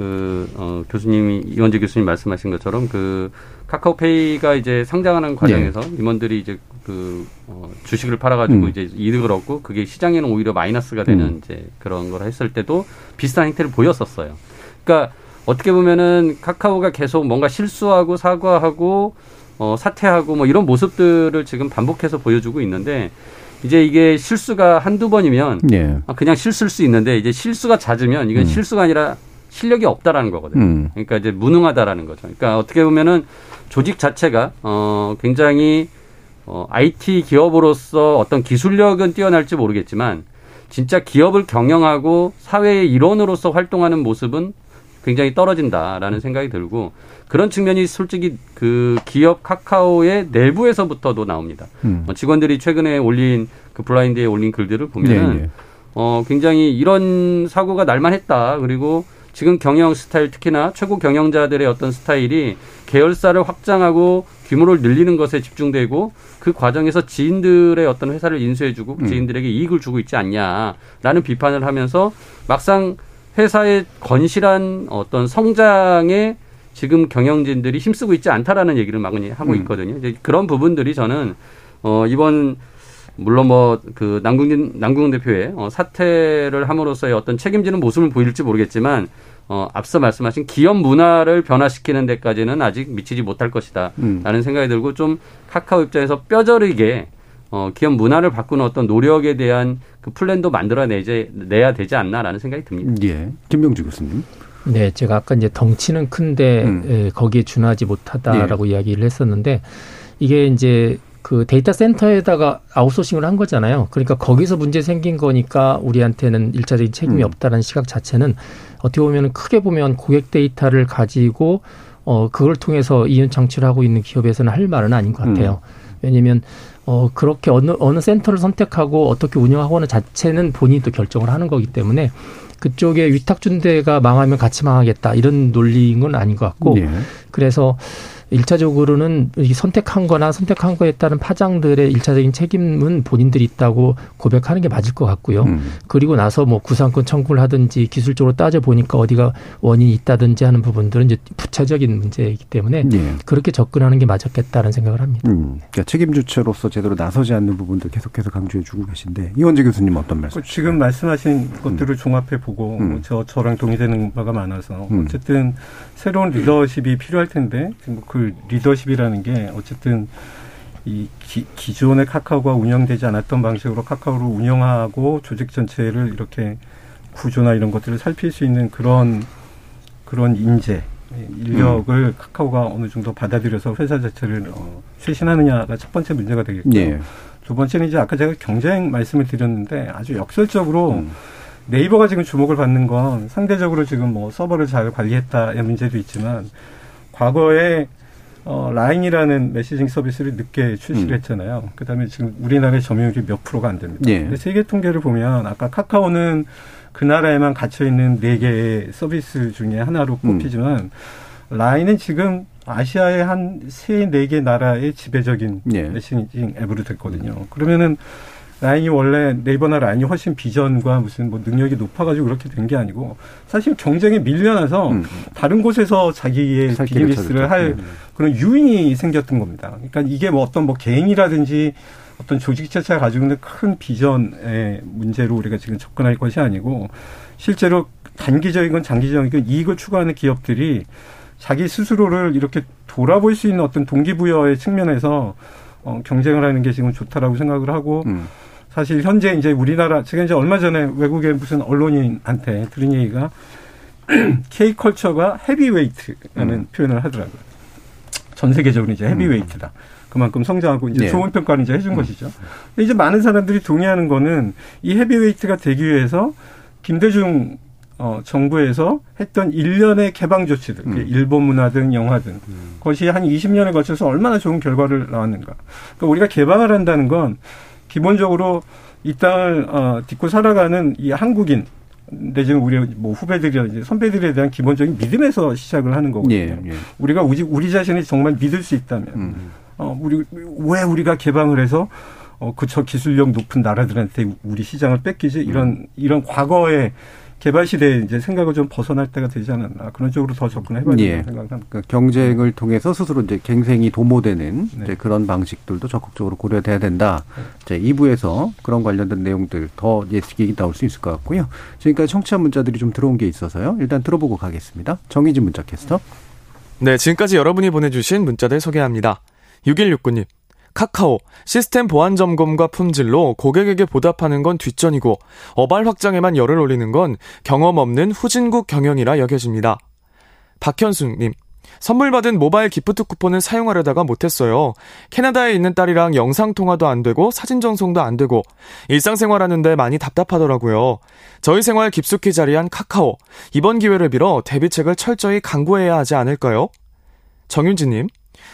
그 어, 교수님이 이원재 교수님 말씀하신 것처럼 그 카카오페이가 이제 상장하는 과정에서 임원들이 이제 그 어, 주식을 팔아가지고 음. 이제 이득을 얻고 그게 시장에는 오히려 마이너스가 되는 음. 이제 그런 걸 했을 때도 비슷한 행태를 보였었어요. 그러니까 어떻게 보면은 카카오가 계속 뭔가 실수하고 사과하고 어, 사퇴하고 뭐 이런 모습들을 지금 반복해서 보여주고 있는데 이제 이게 실수가 한두 번이면 예. 아, 그냥 실수일 수 있는데 이제 실수가 잦으면 이건 음. 실수가 아니라 실력이 없다라는 거거든요. 음. 그러니까 이제 무능하다라는 거죠. 그러니까 어떻게 보면은 조직 자체가 어 굉장히 어 IT 기업으로서 어떤 기술력은 뛰어날지 모르겠지만 진짜 기업을 경영하고 사회의 일원으로서 활동하는 모습은 굉장히 떨어진다라는 생각이 들고 그런 측면이 솔직히 그 기업 카카오의 내부에서부터도 나옵니다. 음. 어, 직원들이 최근에 올린 그 블라인드에 올린 글들을 보면은 예, 예. 어, 굉장히 이런 사고가 날만했다. 그리고 지금 경영 스타일 특히나 최고 경영자들의 어떤 스타일이 계열사를 확장하고 규모를 늘리는 것에 집중되고 그 과정에서 지인들의 어떤 회사를 인수해주고 음. 지인들에게 이익을 주고 있지 않냐라는 비판을 하면서 막상 회사의 건실한 어떤 성장에 지금 경영진들이 힘쓰고 있지 않다라는 얘기를 많이 하고 음. 있거든요. 이제 그런 부분들이 저는 어 이번 물론 뭐 그 남궁진 남궁 대표의 어, 사퇴를 함으로써의 어떤 책임지는 모습을 보일지 모르겠지만 어 앞서 말씀하신 기업 문화를 변화시키는 데까지는 아직 미치지 못할 것이다라는 음. 생각이 들고 좀 카카오 입장에서 뼈저리게 어 기업 문화를 바꾸는 어떤 노력에 대한 그 플랜도 만들어내지 내야 되지 않나라는 생각이 듭니다. 예. 김병주 교수님. 네, 제가 아까 이제 덩치는 큰데 음. 에, 거기에 준하지 못하다라고 이야기를 했었는데 이게 이제 그 데이터 센터에다가 아웃소싱을 한 거잖아요. 그러니까 거기서 문제 생긴 거니까 우리한테는 일차적인 책임이 음. 없다라는 시각 자체는 어떻게 보면 크게 보면 고객 데이터를 가지고 어 그걸 통해서 이윤 창출을 하고 있는 기업에서는 할 말은 아닌 것 같아요. 왜냐면 어 그렇게 어느 어느 센터를 선택하고 어떻게 운영하고는 자체는 본인이 또 결정을 하는 거기 때문에 그쪽에 위탁 준 데가 망하면 같이 망하겠다 이런 논리인 건 아닌 것 같고 예. 그래서 일차적으로는 이 선택한 거나 선택한 거에 따른 파장들의 일차적인 책임은 본인들이 있다고 고백하는 게 맞을 것 같고요. 음. 그리고 나서 뭐 구상권 청구를 하든지 기술적으로 따져 보니까 어디가 원인이 있다든지 하는 부분들은 이제 부차적인 문제이기 때문에 예. 그렇게 접근하는 게 맞았겠다는 생각을 합니다. 음. 그러니까 책임 주체로서 제대로 나서지 않는 부분들 계속해서 강조해 주고 계신데 이원재 교수님 어떤 말씀? 그 지금 말씀하신 것들을 종합해 보고 음. 저 저랑 동의되는 바가 많아서 음. 어쨌든 새로운 리더십이 필요할 텐데 뭐 그 리더십이라는 게 어쨌든 이 기, 기존의 카카오가 운영되지 않았던 방식으로 카카오를 운영하고 조직 전체를 이렇게 구조나 이런 것들을 살필 수 있는 그런 그런 인재 인력을 음. 카카오가 어느 정도 받아들여서 회사 자체를 어, 쇄신하느냐가 첫 번째 문제가 되겠고요. 예. 두 번째는 이제 아까 제가 경쟁 말씀을 드렸는데 아주 역설적으로 음. 네이버가 지금 주목을 받는 건 상대적으로 지금 뭐 서버를 잘 관리했다의 문제도 있지만 과거에 어, 라인이라는 메시징 서비스를 늦게 출시를 음. 했잖아요. 그 다음에 지금 우리나라의 점유율이 몇 프로가 안 됩니다. 예. 근데 세계 통계를 보면 아까 카카오는 그 나라에만 갇혀 있는 네 개의 서비스 중에 하나로 음. 꼽히지만 음. 라인은 지금 아시아의 한 세, 네 개 나라의 지배적인 예. 메시징 앱으로 됐거든요. 그러면은 라인이 원래 네이버나 라인이 훨씬 비전과 무슨 뭐 능력이 높아가지고 그렇게 된 게 아니고 사실 경쟁에 밀려나서 음. 다른 곳에서 자기의 비즈니스를 할 음. 그런 유인이 생겼던 겁니다. 그러니까 이게 뭐 어떤 뭐 개인이라든지 어떤 조직 자체가 가지고 있는 큰 비전의 문제로 우리가 지금 접근할 것이 아니고 실제로 단기적이건 장기적이건 이익을 추구하는 기업들이 자기 스스로를 이렇게 돌아볼 수 있는 어떤 동기부여의 측면에서 어, 경쟁을 하는 게 지금 좋다라고 생각을 하고 음. 사실 현재 이제 우리나라 제가 이제 얼마 전에 외국의 무슨 언론인한테 들은 얘기가 K 컬처가 헤비웨이트라는 음. 표현을 하더라고요. 전 세계적으로 이제 heavyweight다. 그만큼 성장하고 이제 네. 좋은 평가를 이제 해준 음. 것이죠. 이제 많은 사람들이 동의하는 거는 이 heavyweight가 되기 위해서 김대중 어, 정부에서 했던 일련의 개방 조치들, 음. 일본 문화 등 영화 등, 음. 그것이 한 20년에 걸쳐서 얼마나 좋은 결과를 나왔는가. 그러니까 우리가 개방을 한다는 건 기본적으로 이 땅을 어, 딛고 살아가는 이 한국인 내지는 우리 뭐 후배들이나 선배들에 대한 기본적인 믿음에서 시작을 하는 거거든요. 예, 예. 우리가 우리, 우리 자신이 정말 믿을 수 있다면, 음. 어, 우리 왜 우리가 개방을 해서 어, 그저 기술력 높은 나라들한테 우리 시장을 뺏기지 이런 음. 이런 과거의 개발 시대에 이제 생각을 좀 벗어날 때가 되지 않았나 그런 쪽으로 더 접근해봐야 된다고 예. 생각합니다. 그러니까 경쟁을 통해서 스스로 이제 갱생이 도모되는 네. 이제 그런 방식들도 적극적으로 고려돼야 된다. 네. 이제 2부에서 그런 관련된 내용들 더 얘기 나올 수 있을 것 같고요. 지금까지 청취자 문자들이 좀 들어온 게 있어서요. 일단 들어보고 가겠습니다. 정희진 문자 캐스터. 네, 지금까지 여러분이 보내주신 문자들 소개합니다. 6169님. 카카오 시스템 보안 점검과 품질로 고객에게 보답하는 건 뒷전이고 어발 확장에만 열을 올리는 건 경험 없는 후진국 경영이라 여겨집니다. 박현숙님 선물 받은 모바일 기프트 쿠폰을 사용하려다가 못했어요. 캐나다에 있는 딸이랑 영상 통화도 안 되고 사진 전송도 안 되고 일상생활 하는데 많이 답답하더라고요. 저희 생활 깊숙이 자리한 카카오 이번 기회를 빌어 대비책을 철저히 강구해야 하지 않을까요? 정윤지님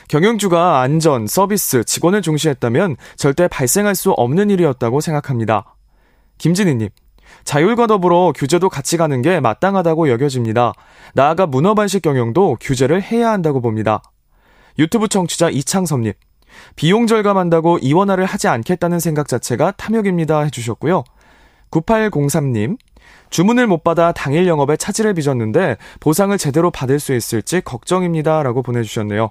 경영주가 안전, 서비스, 직원을 중시했다면 절대 발생할 수 없는 일이었다고 생각합니다. 김진희님, 자율과 더불어 규제도 같이 가는 게 마땅하다고 여겨집니다. 나아가 문어반식 경영도 규제를 해야 한다고 봅니다. 유튜브 청취자 이창섭님, 비용 절감한다고 이원화를 하지 않겠다는 생각 자체가 탐욕입니다 해주셨고요. 9803님, 주문을 못 받아 당일 영업에 차질을 빚었는데 보상을 제대로 받을 수 있을지 걱정입니다 라고 보내주셨네요.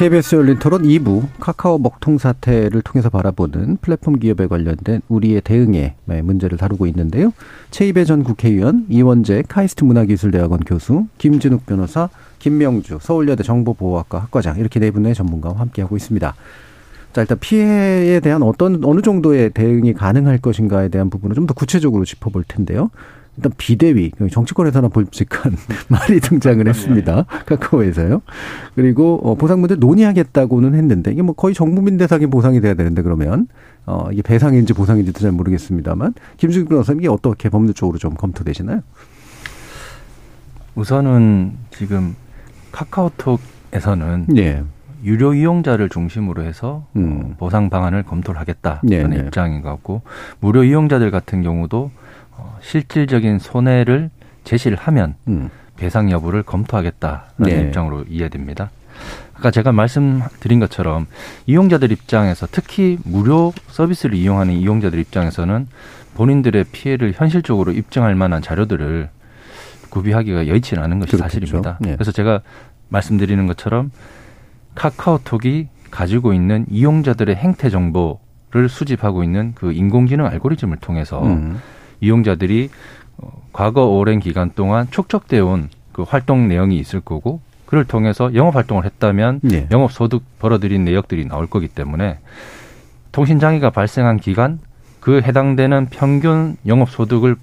KBS 열린 토론 2부 카카오 먹통 사태를 통해서 바라보는 플랫폼 기업에 관련된 우리의 대응에 문제를 다루고 있는데요. 최이배 전 국회의원, 이원재 카이스트 문화기술대학원 교수, 김진욱 변호사, 김명주 서울여대 정보보호학과 학과장 이렇게 네 분의 전문가와 함께하고 있습니다. 자, 일단 피해에 대한 어떤, 어느 정도의 대응이 가능할 것인가에 대한 부분을 좀 더 구체적으로 짚어볼 텐데요. 일단 비대위 정치권에서나 볼직한 [LAUGHS] 말이 등장을 했습니다. 카카오에서요. 그리고 어, 보상 문제 논의하겠다고는 했는데 이게 뭐 거의 정부민 대상의 보상이 돼야 되는데 그러면 어 이게 배상인지 보상인지도 잘 모르겠습니다만 김수기 변호사님 이게 어떻게 법률적으로 좀 검토되시나요? 우선은 지금 카카오톡에서는 예. 유료 이용자를 중심으로 해서 음. 보상 방안을 검토를 하겠다는 네, 네. 입장인 것 같고 무료 이용자들 같은 경우도 어, 실질적인 손해를 제시를 하면 음. 배상 여부를 검토하겠다는 네. 입장으로 이해됩니다. 아까 제가 말씀드린 것처럼 이용자들 입장에서 특히 무료 서비스를 이용하는 이용자들 입장에서는 본인들의 피해를 현실적으로 입증할 만한 자료들을 구비하기가 여의치는 않은 것이 그렇겠죠. 사실입니다. 네. 그래서 제가 말씀드리는 것처럼 카카오톡이 가지고 있는 이용자들의 행태 정보를 수집하고 있는 그 인공지능 알고리즘을 통해서 음. 이용자들이 어, 과거 오랜 기간 동안 축적되어 온그 활동 내용이 있을 거고 그를 통해서 영업 활동을 했다면 예. 영업 소득 벌어들인 내역들이 나올 거기 때문에 통신 장애가 발생한 기간 그 해당되는 평균 영업 소득을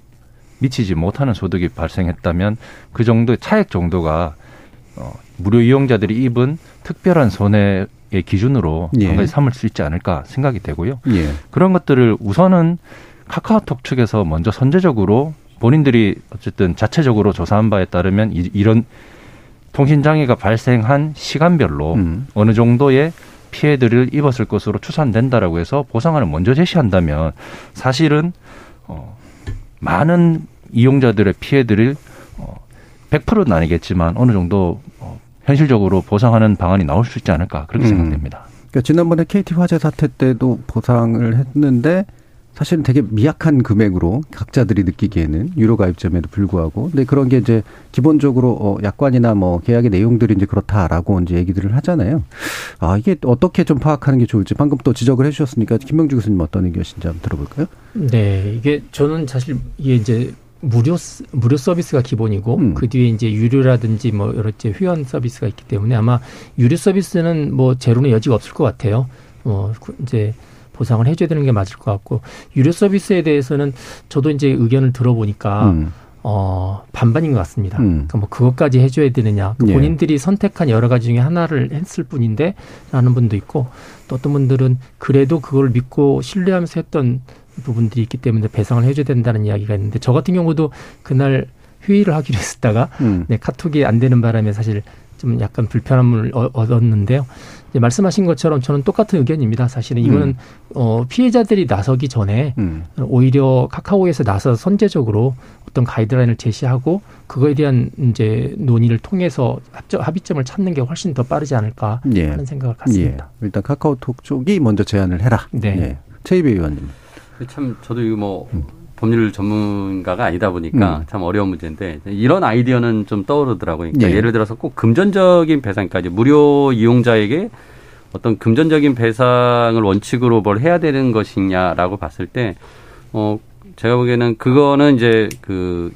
미치지 못하는 소득이 발생했다면 그 정도의 차액 정도가 어, 무료 이용자들이 입은 특별한 손해의 기준으로 예. 한 가지 삼을 수 있지 않을까 생각이 되고요. 예. 그런 것들을 우선은 카카오톡 측에서 먼저 선제적으로 본인들이 어쨌든 자체적으로 조사한 바에 따르면 이, 이런 통신 장애가 발생한 시간별로 음. 어느 정도의 피해들을 입었을 것으로 추산된다라고 해서 보상안을 먼저 제시한다면 사실은 어, 많은 이용자들의 피해들을 어, 100%는 아니겠지만 어느 정도 어, 현실적으로 보상하는 방안이 나올 수 있지 않을까 그렇게 음. 생각됩니다. 그러니까 지난번에 KT 화재 사태 때도 보상을 했는데 사실은 되게 미약한 금액으로 각자들이 느끼기에는 유료 가입점에도 불구하고 근데 그런 게 이제 기본적으로 어 약관이나 뭐 계약의 내용들이 이제 그렇다라고 이제 얘기들을 하잖아요. 아 이게 어떻게 좀 파악하는 게 좋을지 방금 또 지적을 해주셨으니까 김명주 교수님 어떤 의견이신지 한번 들어볼까요? 네, 이게 저는 사실 이게 이제 무료 스- 무료 서비스가 기본이고 음. 그 뒤에 이제 유료라든지 뭐 여러 이제 회원 서비스가 있기 때문에 아마 유료 서비스는 뭐 제로는 여지가 없을 것 같아요. 어 그- 이제 보상을 해줘야 되는 게 맞을 것 같고 유료 서비스에 대해서는 저도 이제 의견을 들어보니까 음. 어 반반인 것 같습니다. 음. 그러니까 뭐 그것까지 해줘야 되느냐 그 예. 본인들이 선택한 여러 가지 중에 하나를 했을 뿐인데 라는 분도 있고 또 어떤 분들은 그래도 그걸 믿고 신뢰하면서 했던 부분들이 있기 때문에 배상을 해줘야 된다는 이야기가 있는데 저 같은 경우도 그날 회의를 하기로 했었다가 음. 네, 카톡이 안 되는 바람에 사실 좀 약간 불편함을 어- 얻었는데요. 이제 말씀하신 것처럼 저는 똑같은 의견입니다. 사실은 이거는 음. 어, 피해자들이 나서기 전에 음. 오히려 카카오에서 나서 선제적으로 어떤 가이드라인을 제시하고 그거에 대한 이제 논의를 통해서 합점, 합의점을 찾는 게 훨씬 더 빠르지 않을까 예. 하는 생각을 갖습니다. 예. 일단 카카오톡 쪽이 먼저 제안을 해라. 네. 예. 최이배 의원님. 참 저도 이거 뭐 법률 전문가가 아니다 보니까 음. 참 어려운 문제인데 이런 아이디어는 좀 떠오르더라고요. 그러니까 예. 예를 들어서 꼭 금전적인 배상까지 무료 이용자에게 어떤 금전적인 배상을 원칙으로 뭘 해야 되는 것이냐라고 봤을 때, 어, 제가 보기에는 그거는 이제 그,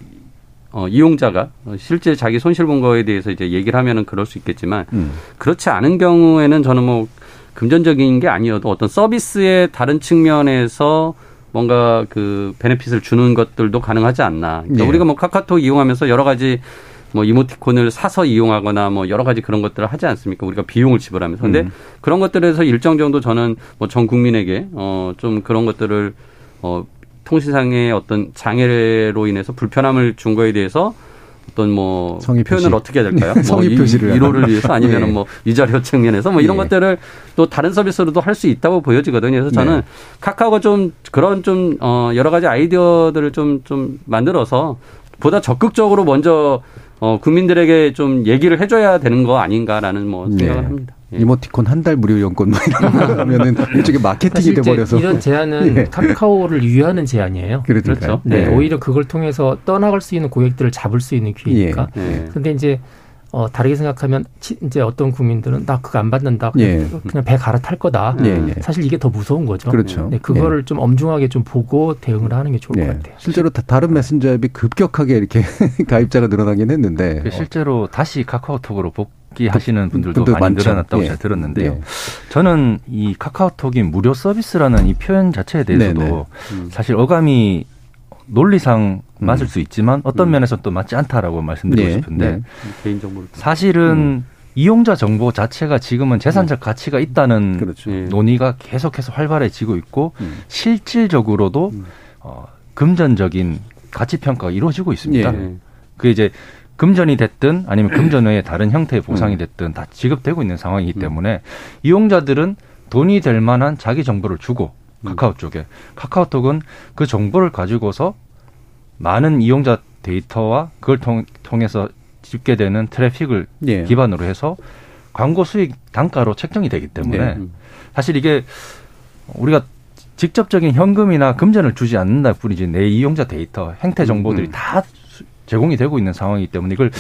어, 이용자가 실제 자기 손실 본 거에 대해서 이제 얘기를 하면은 그럴 수 있겠지만, 음. 그렇지 않은 경우에는 저는 뭐 금전적인 게 아니어도 어떤 서비스의 다른 측면에서 뭔가 그 베네핏을 주는 것들도 가능하지 않나. 그러니까 예. 우리가 뭐 카카오톡 이용하면서 여러 가지 뭐 이모티콘을 사서 이용하거나 뭐 여러 가지 그런 것들을 하지 않습니까? 우리가 비용을 지불하면서. 근데 음. 그런 것들에서 일정 정도 저는 뭐 전 국민에게 어 좀 그런 것들을 어 통신상의 어떤 장애로 인해서 불편함을 준 거에 대해서 어떤 뭐 성의 표현을 표시. 어떻게 해야 될까요? [LAUGHS] 성의 [LAUGHS] 뭐 이- 표시를 위로를 위해서 아니면은 예. 뭐 위자료 측면에서 뭐 이런 예. 것들을 또 다른 서비스로도 할 수 있다고 보여지거든요. 그래서 저는 네. 카카오가 좀 그런 좀 어 여러 가지 아이디어들을 좀좀 만들어서 보다 적극적으로 먼저 어 국민들에게 좀 얘기를 해줘야 되는 거 아닌가라는 뭐 생각을 네. 합니다. 예. 이모티콘 한 달 무료 이용권 뭐 이런 거 하면은 [LAUGHS] 일종의 마케팅이 돼버려서 이런 제안은 예. 카카오를 유의하는 제안이에요. 그러니까요. 그렇죠. 네, 네. 오히려 그걸 통해서 떠나갈 수 있는 고객들을 잡을 수 있는 기회니까. 예. 예. 이제 어, 다르게 생각하면 치- 이제 어떤 국민들은 나 그거 안 받는다. 그냥, 예. 그냥 배 갈아탈 거다. 예, 예. 사실 이게 더 무서운 거죠. 그렇죠. 네, 그거를 좀 엄중하게 좀 보고 대응을 하는 게 좋을 네. 것 같아요. 실제로 다, 다른 메신저 앱이 급격하게 이렇게 [LAUGHS] 가입자가 늘어나긴 했는데 그 실제로 다시 카카오톡으로 복 귀하시는 분들도 분들 많이 많죠. 늘어났다고 예. 잘 들었는데요. 예. 저는 이 카카오톡이 무료 서비스라는 이 표현 자체에 대해서도 네네. 음. 사실 어감이 논리상 음. 맞을 수 있지만 어떤 면에서 또 맞지 않다라고 말씀드리고 네, 싶은데 네. 개인정보를 사실은 이용자 정보 자체가 지금은 재산적 가치가 있다는 그렇죠. 예. 논의가 계속해서 활발해지고 있고 음. 실질적으로도 어, 금전적인 가치 평가가 이루어지고 있습니다. 예. 그 이제 금전이 됐든 아니면 [CLEARS THROAT] 금전 외에 다른 형태의 음. 보상이 됐든 다 지급되고 있는 상황이기 때문에 이용자들은 돈이 될 만한 자기 정보를 주고 음. 카카오 쪽에 카카오톡은 그 정보를 가지고서 많은 이용자 데이터와 그걸 통, 통해서 집계되는 트래픽을 예. 기반으로 해서 광고 수익 단가로 책정이 되기 때문에 네. 사실 이게 우리가 직접적인 현금이나 금전을 주지 않는다 뿐이지 내 이용자 데이터, 행태 정보들이 음. 다 수- 제공이 되고 있는 상황이기 때문에 이걸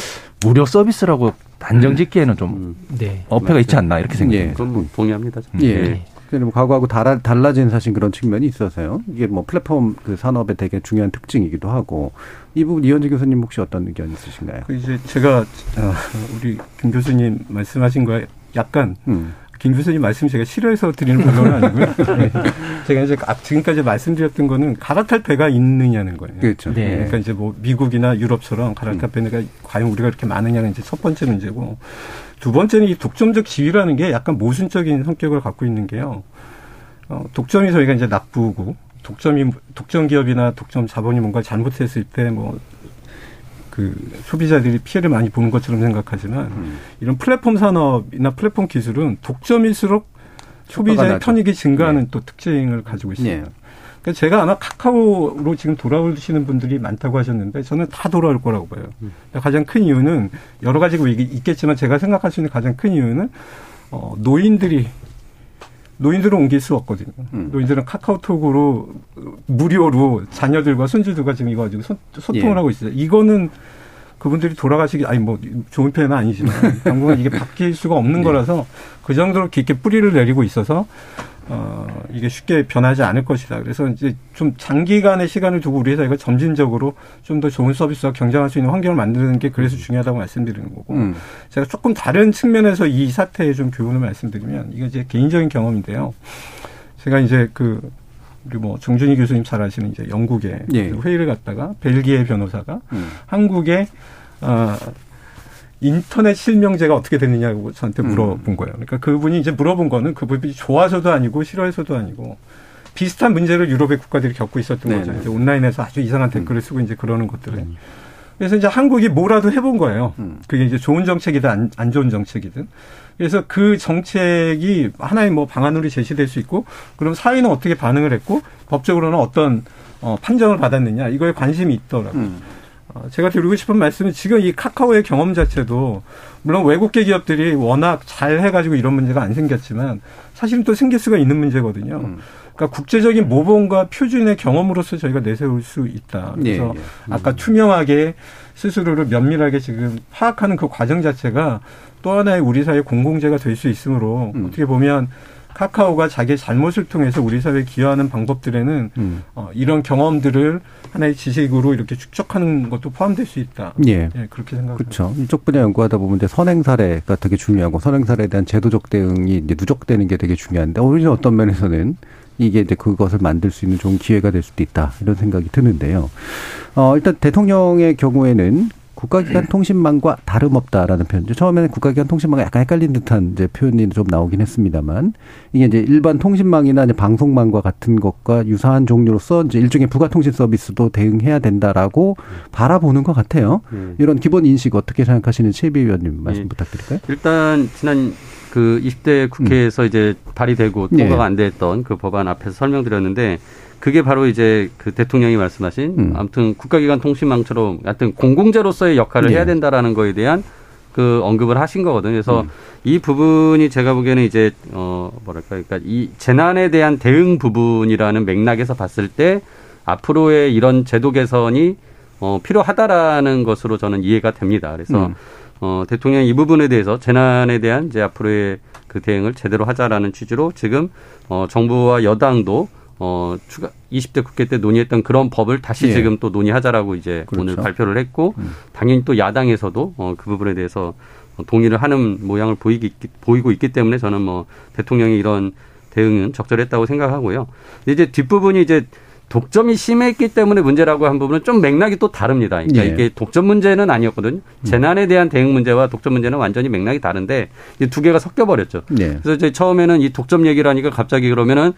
무료 서비스라고 단정 짓기에는 좀 네. 어폐가 있지 않나 이렇게 생각합니다. 그건 뭐 동의합니다. 저는. 예. 근데 뭐 과거하고 달라, 달라진 사실 그런 측면이 있어서요. 이게 뭐 플랫폼 그 산업의 되게 중요한 특징이기도 하고 이 부분 이현지 교수님 혹시 어떤 의견 있으신가요? 그 이제 제가 어, 우리 김 교수님 말씀하신 거에 약간 음. 김 교수님 말씀 제가 싫어해서 드리는 변론은 아니고요. [LAUGHS] 네. 제가 이제 아- 지금까지 말씀드렸던 거는 갈아탈 배가 있느냐는 거예요. 그렇죠. 네. 그러니까 이제 뭐 미국이나 유럽처럼 갈아탈 음. 배가 과연 우리가 그렇게 많으냐는 이제 첫 번째 문제고 두 번째는 이 독점적 지위라는 게 약간 모순적인 성격을 갖고 있는 게요. 어, 독점이 저희가 이제 나쁘고 독점이 독점 기업이나 독점 자본이 뭔가 잘못했을 때 뭐 그 소비자들이 피해를 많이 보는 것처럼 생각하지만 음. 이런 플랫폼 산업이나 플랫폼 기술은 독점일수록 소비자의. 편익이 증가하는 또 특징을 가지고 있어요. 예. 그러니까 제가 아마 카카오로 지금 돌아오시는 분들이 많다고 하셨는데 저는 다 돌아올 거라고 봐요. 가장 큰 이유는 여러 가지 얘기 있겠지만 제가 생각할 수 있는 가장 큰 이유는 어, 노인들이 노인들은 옮길 수 없거든요. 음. 노인들은 카카오톡으로 무료로 자녀들과 손주들과 지금 이거 가지고 소, 소통을 예. 하고 있어요. 이거는 그분들이 돌아가시기 아니 뭐 좋은 표현은 아니지만 [LAUGHS] 당분간 이게 바뀔 수가 없는 예. 거라서 그 정도로 깊게 뿌리를 내리고 있어서 어 이게 쉽게 변하지 않을 것이다. 그래서 이제 좀 장기간의 시간을 두고 우리 회사가 점진적으로 좀 더 좋은 서비스와 경쟁할 수 있는 환경을 만드는 게 그래서 중요하다고 말씀드리는 거고 음. 제가 조금 다른 측면에서 이 사태에 좀 교훈을 말씀드리면 이게 이제 개인적인 경험인데요. 제가 이제 그 우리 뭐 정준희 교수님 잘 아시는 이제 영국에 예. 그 회의를 갔다가 벨기에 변호사가 음. 한국에 어, 인터넷 실명제가 어떻게 됐느냐고 저한테 음. 물어본 거예요. 그러니까 그분이 이제 물어본 거는 그분이 좋아서도 아니고 싫어해서도 아니고 비슷한 문제를 유럽의 국가들이 겪고 있었던 네네. 거죠. 이제 온라인에서 아주 이상한 댓글을 쓰고 이제 그러는 것들을. 그래서 이제 한국이 뭐라도 해본 거예요. 음. 그게 이제 좋은 정책이든 안, 안 좋은 정책이든. 그래서 그 정책이 하나의 뭐 방안으로 제시될 수 있고, 그럼 사회는 어떻게 반응을 했고, 법적으로는 어떤 어, 판정을 받았느냐, 이거에 관심이 있더라고요. 음. 어, 제가 드리고 싶은 말씀은 지금 이 카카오의 경험 자체도 물론 외국계 기업들이 워낙 잘 해가지고 이런 문제가 안 생겼지만 사실은 또 생길 수가 있는 문제거든요. 음. 그러니까 국제적인 모범과 표준의 경험으로서 저희가 내세울 수 있다. 그래서 예, 예. 아까 투명하게 스스로를 면밀하게 지금 파악하는 그 과정 자체가 또 하나의 우리 사회 공공재가 될 수 있으므로 음. 어떻게 보면 카카오가 자기의 잘못을 통해서 우리 사회에 기여하는 방법들에는 음. 어, 이런 경험들을 하나의 지식으로 이렇게 축적하는 것도 포함될 수 있다. 예. 그렇게 생각합니다. 그렇죠. 이쪽 분야 연구하다 보면 이제 선행 사례가 되게 중요하고 선행 사례에 대한 제도적 대응이 이제 누적되는 게 되게 중요한데 오히려 어떤 면에서는 이게 이제 그것을 만들 수 있는 좋은 기회가 될 수도 있다 이런 생각이 드는데요. 어 일단 대통령의 경우에는 국가기관 통신망과 다름없다라는 표현이죠. 처음에는 국가기관 통신망과 약간 헷갈린 듯한 이제 표현이 좀 나오긴 했습니다만 이게 이제 일반 통신망이나 이제 방송망과 같은 것과 유사한 종류로서 이제 일종의 부가통신 서비스도 대응해야 된다라고 바라보는 것 같아요. 음. 이런 기본 인식 어떻게 생각하시는 최비 의원님 말씀 예. 부탁드릴까요? 일단 지난 그 20대 국회에서 이제 발의되고 통과가 예. 안 됐던 그 법안 앞에서 설명드렸는데 그게 바로 이제 그 대통령이 말씀하신 음. 아무튼 국가기관 통신망처럼 하여튼 공공재로서의 역할을 예. 해야 된다라는 거에 대한 그 언급을 하신 거거든요. 그래서 음. 이 부분이 제가 보기에는 이제 어 뭐랄까 그러니까 이 재난에 대한 대응 부분이라는 맥락에서 봤을 때 앞으로의 이런 제도 개선이 어 필요하다라는 것으로 저는 이해가 됩니다. 그래서 음. 어, 대통령이 이 부분에 대해서 재난에 대한 이제 앞으로의 그 대응을 제대로 하자라는 취지로 지금 어, 정부와 여당도 어, 추가 20대 국회 때 논의했던 그런 법을 다시 예. 지금 또 논의하자라고 이제 그렇죠. 오늘 발표를 했고 음. 당연히 또 야당에서도 어, 그 부분에 대해서 동의를 하는 모양을 보이기, 보이고 있기 때문에 저는 뭐 대통령이 이런 대응은 적절했다고 생각하고요. 이제 뒷부분이 이제 독점이 심했기 때문에 문제라고 한 부분은 좀 맥락이 또 다릅니다. 그러니까 예. 이게 독점 문제는 아니었거든요. 재난에 대한 대응 문제와 독점 문제는 완전히 맥락이 다른데 이두 개가 섞여 버렸죠. 네. 그래서 이제 처음에는 이 독점 얘기를 하니까 갑자기 그러면은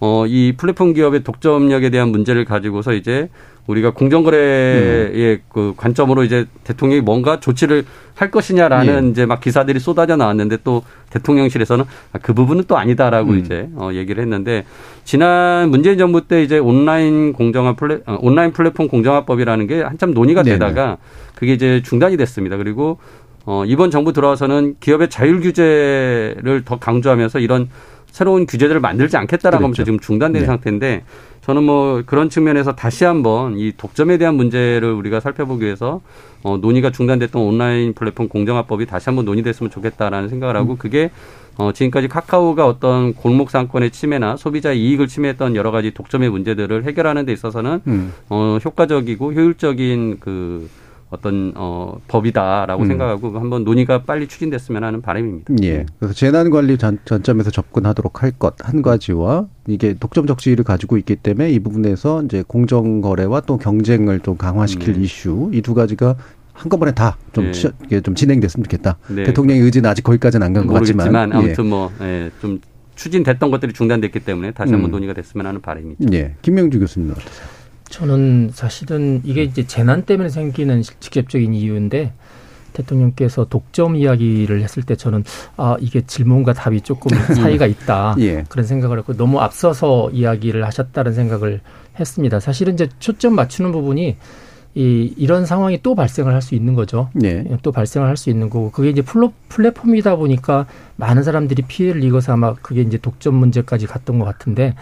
어, 이 플랫폼 기업의 독점력에 대한 문제를 가지고서 이제 우리가 공정거래의 그 관점으로 이제 대통령이 뭔가 조치를 할 것이냐라는 예. 이제 막 기사들이 쏟아져 나왔는데 또 대통령실에서는 아, 그 부분은 또 아니다라고 음. 이제 어, 얘기를 했는데 지난 문재인 정부 때 이제 온라인 공정화 플랫 어, 온라인 플랫폼 공정화법이라는 게 한참 논의가. 되다가 그게 이제 중단이 됐습니다. 그리고 어, 이번 정부 들어와서는 기업의 자율 규제를 더 강조하면서 이런 새로운 규제들을 만들지 않겠다라고 하면서 그렇죠. 지금 중단된 네. 상태인데 저는 뭐 그런 측면에서 다시 한번 이 독점에 대한 문제를 우리가 살펴보기 위해서 어, 논의가 중단됐던 온라인 플랫폼 공정화법이 다시 한번 논의됐으면 좋겠다라는 생각을 하고 그게 어, 지금까지 카카오가 어떤 골목 상권의 침해나 소비자의 이익을 침해했던 여러 가지 독점의 문제들을 해결하는 데 있어서는 음. 어, 효과적이고 효율적인 그 어떤 어, 법이다라고 음. 생각하고 한번 논의가 빨리 추진됐으면 하는 바람입니다. 예. 그래서 재난 관리 전, 전점에서 접근하도록 할 것 한 가지와 이게 독점 적 지위를 가지고 있기 때문에 이 부분에서 이제 공정 거래와 또 경쟁을 좀 강화시킬 네. 이슈 이 두 가지가 한꺼번에 다좀 네. 좀 진행됐으면 좋겠다. 네. 대통령의 의지는 아직 거기까지는 안 간 것 같지만. 예. 아무튼 뭐좀 추진됐던 것들이 중단됐기 때문에 다시 한번 음. 논의가 됐으면 하는 바람입니다. 예. 김명주 교수님은 어떠세요? 저는 사실은 이게 이제 재난 때문에 생기는 직접적인 이유인데 대통령께서 독점 이야기를 했을 때 저는 아 이게 질문과 답이 조금 [LAUGHS] 사이가 있다 예. 그런 생각을 했고 너무 앞서서 이야기를 하셨다는 생각을 했습니다. 사실은 이제 초점 맞추는 부분이 이 이런 상황이 또 발생을 할 수 있는 거죠. 네. 또 발생을 할 수 있는 거고 그게 이제 플로, 플랫폼이다 보니까 많은 사람들이 피해를 입어서 아마 그게 이제 독점 문제까지 갔던 것 같은데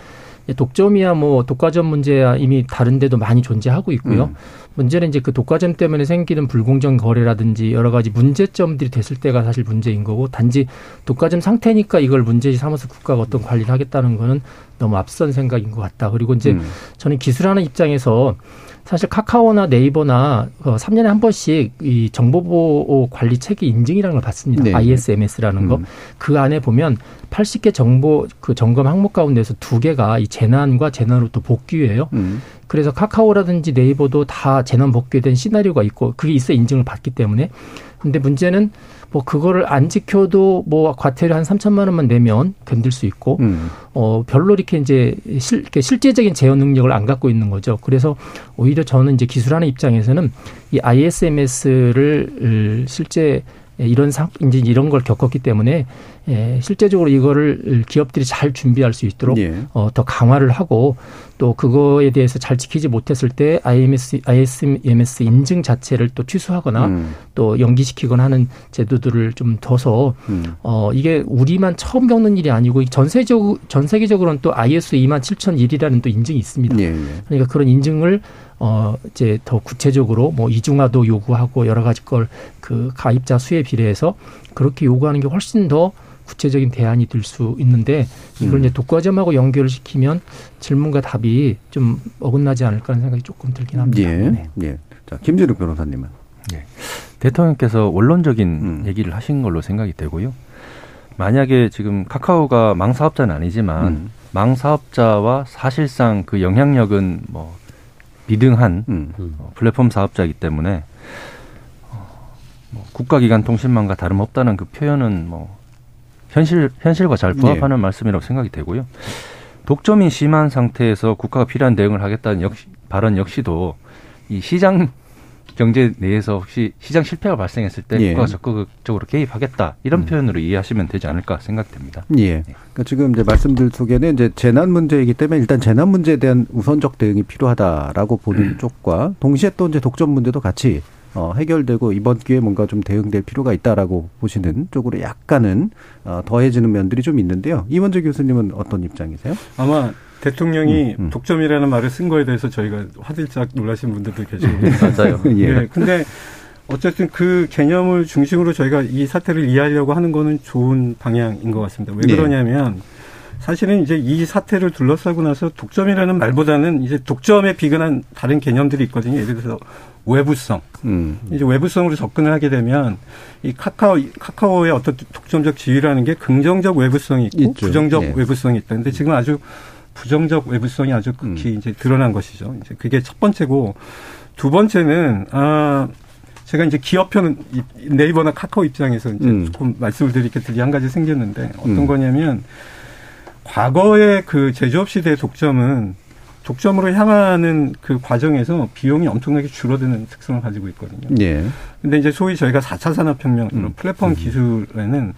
독점이야 뭐 독과점 문제야 이미 다른 데도 많이 존재하고 있고요. 음. 문제는 이제 그 독과점 때문에 생기는 불공정 거래라든지 여러 가지 문제점들이 됐을 때가 사실 문제인 거고 단지 독과점 상태니까 이걸 문제지 삼아서 국가가 어떤 관리를 하겠다는 거는 너무 앞선 생각인 것 같다. 그리고 이제 음. 저는 기술하는 입장에서 사실 카카오나 네이버나 어, 3년에 한 번씩 이 정보보호 관리 체계 인증이라는 걸 받습니다. 네. ISMS라는 거. 음. 그 안에 보면 80개 정보 그 점검 항목 가운데서 두 개가 이 재난과 재난으로부터 복귀예요. 음. 그래서 카카오라든지 네이버도 다 재난 대한 시나리오가 있고 그게 있어 인증을 받기 때문에 근데 문제는 뭐 그거를 안 지켜도 뭐 과태료 한 3천만 원만 내면 견딜 수 있고 음. 어 별로 이렇게 이제 실, 이렇게 실제적인 제어 능력을 안 갖고 있는 거죠. 그래서 오히려 저는 이제 기술하는 입장에서는 이 ISMS를 실제 이런 상 이제 이런 걸 겪었기 때문에 예, 실제적으로 이거를 기업들이 잘 준비할 수 있도록 예. 어, 더 강화를 하고 또 그거에 대해서 잘 지키지 못했을 때 IMS, ISMS 인증 자체를 또 취소하거나 음. 또 연기시키거나 하는 제도들을 좀 둬서 음. 어 이게 우리만 처음 겪는 일이 아니고 전 세적 전 세계적으로는 또 ISO 27001이라는 또 인증이 있습니다. 예, 예. 그러니까 그런 인증을 어 이제 더 구체적으로 뭐 이중화도 요구하고 여러 가지 걸 그 가입자 수에 비례해서 그렇게 요구하는 게 훨씬 더 구체적인 대안이 될 수 있는데 이걸 음. 이제 독과점하고 연결을 시키면 질문과 답이 좀 어긋나지 않을까 하는 생각이 조금 들긴 합니다. 예. 네. 예. 자, 김진욱 변호사님은. 대통령께서 원론적인 음. 얘기를 하신 걸로 생각이 되고요. 만약에 지금 카카오가 망 사업자는 아니지만 음. 망 사업자와 사실상 그 영향력은 뭐 비등한 음. 어, 플랫폼 사업자이기 때문에 어, 뭐 국가기관 통신망과 다름없다는 그 표현은 뭐 현실 현실과 잘 부합하는 말씀이라고 생각이 되고요. 독점이 심한 상태에서 국가가 필요한 대응을 하겠다는 역시, 발언 역시도 이 시장 경제 내에서 혹시 시장 실패가 발생했을 때 예. 국가가 적극적으로 개입하겠다 이런 음. 표현으로 이해하시면 되지 않을까 생각됩니다. 예. 그러니까 지금 이제 말씀들 속에는 이제 재난 문제이기 때문에 일단 재난 문제에 대한 우선적 대응이 필요하다라고 보는 쪽과 동시에 또 이제 독점 문제도 같이 어, 해결되고 이번 기회에 뭔가 좀 대응될 필요가 있다라고 보시는 쪽으로 약간은 어, 더해지는 면들이 좀 있는데요. 이원재 교수님은 어떤 입장이세요? 아마 대통령이 음, 음. 독점이라는 말을 쓴 거에 대해서 저희가 화들짝 놀라신 분들도 계시고 맞아요. [LAUGHS] 예. 예. 근데 어쨌든 그 개념을 중심으로 저희가 이 사태를 이해하려고 하는 거는 좋은 방향인 것 같습니다. 왜 네. 그러냐면 사실은 이제 이 사태를 둘러싸고 나서 독점이라는 말보다는 이제 독점에 비근한 다른 개념들이 있거든요. 예를 들어서 외부성. 음. 이제 외부성으로 접근을 하게 되면 이 카카오 카카오의 어떤 독점적 지위라는 게 긍정적 외부성이 있고 있죠. 부정적 예. 외부성이 있다. 근데 지금 아주 부정적 외부성이 아주 극히 음. 이제 드러난 것이죠. 이제 그게 첫 번째고 두 번째는 아 제가 이제 기업편 네이버나 카카오 입장에서 이제 음. 조금 말씀을 드릴 게 들이 한 가지 생겼는데 어떤 음. 거냐면 과거의 그 제조업 시대의 독점은 독점으로 향하는 그 과정에서 비용이 엄청나게 줄어드는 특성을 가지고 있거든요. 예. 근데 이제 소위 저희가 4차 산업혁명, 음. 플랫폼 음. 기술에는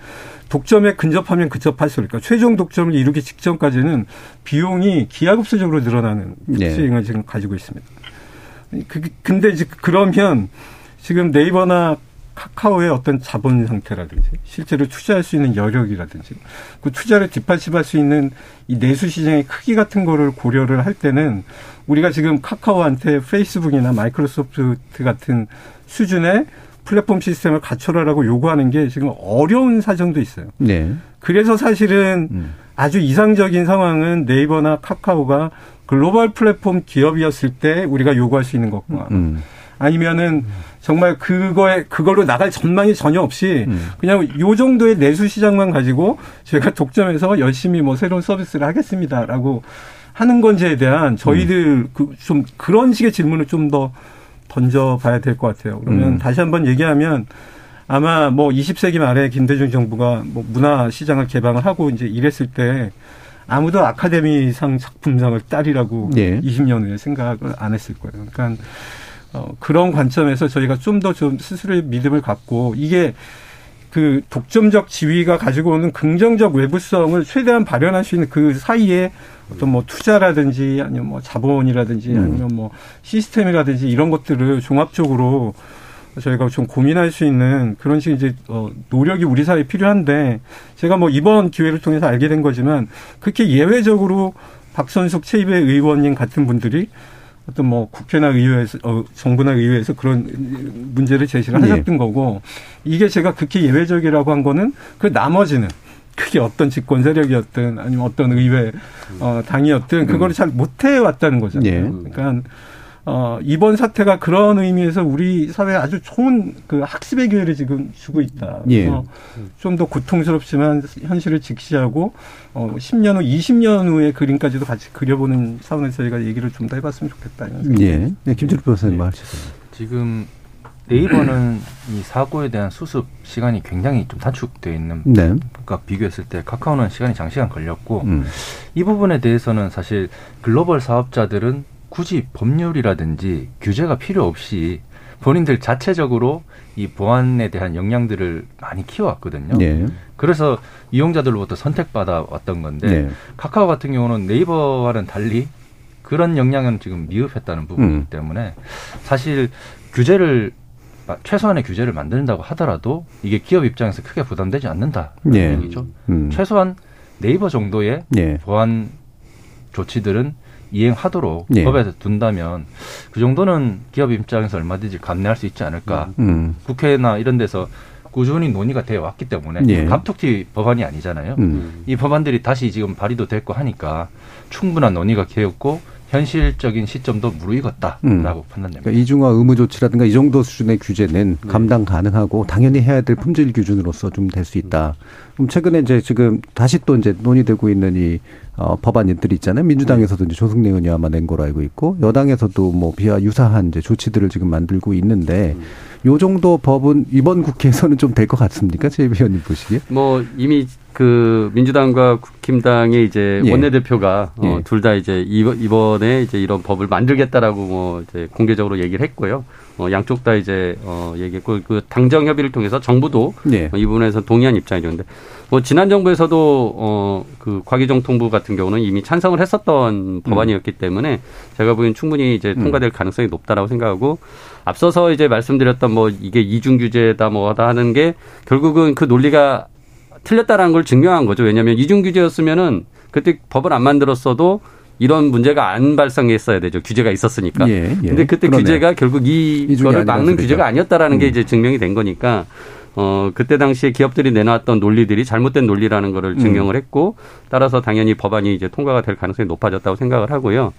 독점에 근접하면 근접할수록, 그러니까 최종 독점을 이루기 직전까지는 비용이 기하급수적으로 늘어나는 예. 특징을 예. 지금 가지고 있습니다. 그, 근데 이제 그러면 지금 네이버나 카카오의 어떤 자본 상태라든지 실제로 투자할 수 있는 여력이라든지 그 투자를 뒷받침할 수 있는 이 내수 시장의 크기 같은 거를 고려를 할 때는 우리가 지금 카카오한테 페이스북이나 마이크로소프트 같은 수준의 플랫폼 시스템을 갖춰라라고 요구하는 게 지금 어려운 사정도 있어요. 네. 그래서 사실은 음. 아주 이상적인 상황은 네이버나 카카오가 글로벌 플랫폼 기업이었을 때 우리가 요구할 수 있는 것과 음. 아니면은 정말 그거에 그걸로 나갈 전망이 전혀 없이 음. 그냥 요 정도의 내수 시장만 가지고 저희가 독점해서 열심히 뭐 새로운 서비스를 하겠습니다라고 하는 건지에 대한 저희들 음. 그 좀 그런 식의 질문을 좀 더 던져봐야 될 것 같아요. 그러면 음. 다시 한번 얘기하면 아마 뭐 20세기 말에 김대중 정부가 뭐 문화 시장을 개방을 하고 이제 이랬을 때 아무도 아카데미상 작품상을 딸이라고 네. 20년 후에 생각을 안 했을 거예요. 그러니까 어, 그런 관점에서 저희가 좀 더좀 좀 스스로의 믿음을 갖고 이게 그 독점적 지위가 가지고 오는 긍정적 외부성을 최대한 발현할 수 있는 그 사이에 어떤 뭐 투자라든지 아니면 뭐 자본이라든지 음. 아니면 뭐 시스템이라든지 이런 것들을 종합적으로 저희가 좀 고민할 수 있는 그런 식의 이제 어 노력이 우리 사회에 필요한데 제가 뭐 이번 기회를 통해서 알게 된 거지만 그렇게 예외적으로 박선숙 최입의 의원님 같은 분들이 어떤 뭐 국회나 의회에서 어, 정부나 의회에서 그런 문제를 제시를 하셨던 예. 거고 이게 제가 극히 예외적이라고 한 거는 그 나머지는 그게 어떤 집권 세력이었든 아니면 어떤 의회 어 당이었든 그거를 잘 못해 왔다는 거잖아요. 예. 그러니까 어, 이번 사태가 그런 의미에서 우리 사회에 아주 좋은 그 학습의 기회를 지금 주고 있다. 예. 좀더 고통스럽지만 현실을 직시하고 어, 10년 후, 20년 후의 그림까지도 같이 그려보는 차원에서 저희가 얘기를 좀 더 해봤으면 좋겠다. 예. 네, 김철우 변호사님 네. 말씀주세요. 지금 네이버는 [CLEARS THROAT] 이 사고에 대한 수습 시간이 굉장히 좀 단축되어 있는 네. 과 비교했을 때 카카오는 시간이 장시간 걸렸고 음. 이 부분에 대해서는 사실 글로벌 사업자들은 굳이 법률이라든지 규제가 필요 없이 본인들 자체적으로 이 보안에 대한 역량들을 많이 키워왔거든요. 네. 그래서 이용자들로부터 선택받아 왔던 건데 네. 카카오 같은 경우는 네이버와는 달리 그런 역량은 지금 미흡했다는 부분이기 음. 때문에 사실 규제를 최소한의 규제를 만든다고 하더라도 이게 기업 입장에서 크게 부담되지 않는다는 네. 얘기죠. 음. 최소한 네이버 정도의 네. 보안 조치들은 이행하도록 예. 법에 둔다면 그 정도는 기업 입장에서 얼마든지 감내할 수 있지 않을까. 음. 음. 국회나 이런 데서 꾸준히 논의가 되어 왔기 때문에 예. 갑툭튀 법안이 아니잖아요. 음. 이 법안들이 다시 지금 발의도 됐고 하니까 충분한 논의가 되었고 현실적인 시점도 무르익었다라고 음. 판단됩니다. 그러니까 이중화 의무 조치라든가 이 정도 수준의 규제는 네. 감당 가능하고 당연히 해야 될 품질 기준으로서 좀 될 수 있다. 그럼 최근에 이제 지금 다시 또 이제 논의되고 있는 이 어, 법안들이 있잖아요. 민주당에서도 이제 조승래 의원이 아마 낸 거로 알고 있고 여당에서도 뭐 비와 유사한 이제 조치들을 지금 만들고 있는데 음. 요 정도 법은 이번 국회에서는 좀 될 것 같습니까? 제 위원님 보시기에? 뭐 이미 그 민주당과 국힘당의 이제 예. 원내대표가 어, 예. 어, 둘 다 이제 이번에 이제 이런 법을 만들겠다라고 뭐 이제 공개적으로 얘기를 했고요. 어, 양쪽 다 이제 어, 얘기했고 그 당정 협의를 통해서 정부도 예. 이 부분에서 동의한 입장이죠. 근데 뭐 지난 정부에서도 어그 과기정통부 같은 경우는 이미 찬성을 했었던 음. 법안이었기 때문에 제가 보기엔 충분히 이제 음. 통과될 가능성이 높다라고 생각하고 앞서서 이제 말씀드렸던 뭐 이게 이중 규제다 뭐다 하는 게 결국은 그 논리가 틀렸다라는 걸 증명한 거죠. 왜냐하면 이중 규제였으면은 그때 법을 안 만들었어도 이런 문제가 안 발생했어야 되죠. 규제가 있었으니까. 예, 예. 근데 그때 그러네요. 규제가 결국 이 이거를 막는 규제가 아니었다라는 음. 게 이제 증명이 된 거니까 어 그때 당시에 기업들이 내놨던 논리들이 잘못된 논리라는 거를 음. 증명을 음. 했고 따라서 당연히 법안이 이제 통과가 될 가능성이 높아졌다고 생각을 하고요.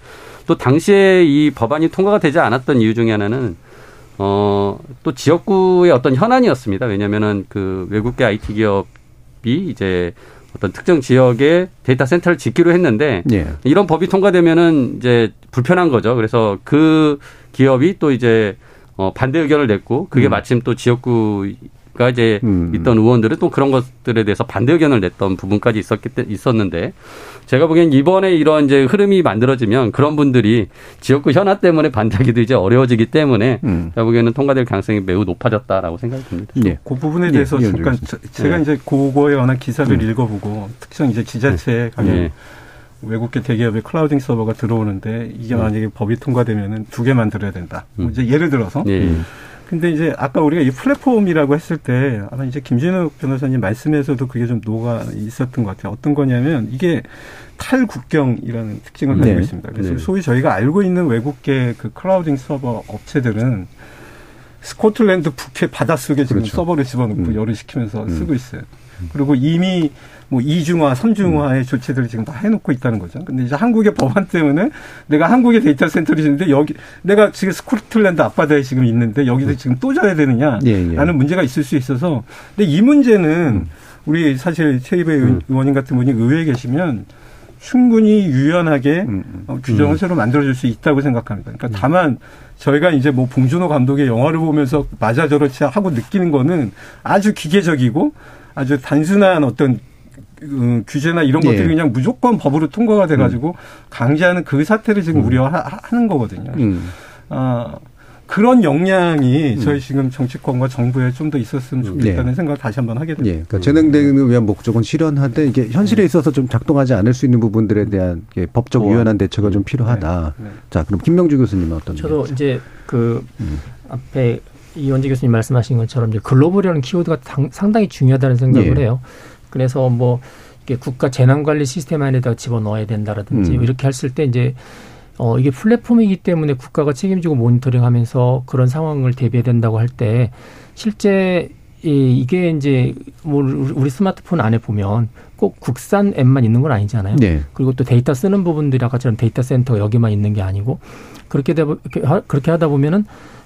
또 당시에 이 법안이 통과가 되지 않았던 이유 중에 하나는 어, 또 지역구의 어떤 현안이었습니다. 왜냐면은 그 외국계 IT 기업 기업이 이제 어떤 특정 지역의 데이터 센터를 짓기로 했는데 예. 이런 법이 통과되면은 이제 불편한 거죠. 그래서 그 기업이 또 이제 어 반대 의견을 냈고 그게 음. 마침 또 지역구 가 이제 있던 의원들은 또 그런 것들에 대해서 반대 의견을 냈던 부분까지 있었기 때 있었는데 제가 보기엔 이번에 이런 이제 흐름이 만들어지면 그런 분들이 지역구 현안 때문에 반대하기도 이제 어려워지기 때문에 음. 제가 보기에는 통과될 가능성이 매우 높아졌다라고 생각이 듭니다. 예. 그 부분에 예, 대해서 이현주 잠깐. 저- 제가 예. 이제 그거에 관한 기사를 음. 읽어보고 특정 이제 지자체에 가면 예. 외국계 대기업의 클라우딩 서버가 들어오는데 이게 음. 만약에 법이 통과되면은 두 개 만들어야 된다. 뭐 음. 이제 예를 들어서. 예. 근데 이제 아까 우리가 이 플랫폼이라고 했을 때 아마 이제 김진욱 변호사님 말씀에서도 그게 좀 녹아 있었던 것 같아요. 어떤 거냐면 이게 탈국경이라는 특징을 가지고 네. 있습니다. 그래서 네. 소위 저희가 알고 있는 외국계 그 clouding 서버 업체들은 스코틀랜드 북해 바닷속에 지금 그렇죠. 서버를 집어넣고 음. 열을 식히면서 음. 쓰고 있어요. 그리고 이미 뭐 이중화, 삼중화의 조치들을 지금 다 해놓고 있다는 거죠. 근데 이제 한국의 법안 때문에 내가 한국의 데이터 센터를 짓는데 여기 내가 지금 스코틀랜드 앞바다에 지금 있는데 여기서 지금 또 져야 되느냐? 예, 예. 라는 문제가 있을 수 있어서. 근데 이 문제는 우리 사실 최이배 의원님 같은 분이 의회에 계시면 충분히 유연하게 어, 규정을 음. 새로 만들어줄 수 있다고 생각합니다. 그러니까 다만 저희가 이제 뭐 봉준호 감독의 영화를 보면서 맞아 저렇지 하고 느끼는 거는 아주 기계적이고 아주 단순한 어떤 그 규제나 이런 예. 것들이 그냥 무조건 법으로 통과가 돼가지고 강제하는 그 사태를 지금 우려하는 거거든요. 음. 아, 그런 역량이 저희 지금 정치권과 정부에 좀 더 있었으면 좋겠다는 네. 생각을 다시 한번 하게 됩니다. 예, 그러니까 재능 대응을 위한 목적은 실현하되 이게 현실에 있어서 좀 작동하지 않을 수 있는 부분들에 대한 법적 어. 유연한 대처가 좀 필요하다. 자, 그럼 김명주 교수님은 어떤? 저도 이제 그 음. 앞에 이원재 교수님 말씀하신 것처럼 이제 글로벌이라는 키워드가 당- 상당히 중요하다는 생각을 예. 해요. 그래서 뭐 이게 국가 재난관리 시스템 안에다가 집어 넣어야 된다라든지 음. 이렇게 했을 때 이제 어 이게 플랫폼이기 때문에 국가가 책임지고 모니터링 하면서 그런 상황을 대비해야 된다고 할 때 실제 이 이게 이제 뭐 우리 스마트폰 안에 보면 꼭 국산 앱만 있는 건 아니잖아요. 네. 그리고 또 데이터 쓰는 부분들이 아까처럼 데이터 센터가 여기만 있는 게 아니고 그렇게 하- 그렇게 하다 보면은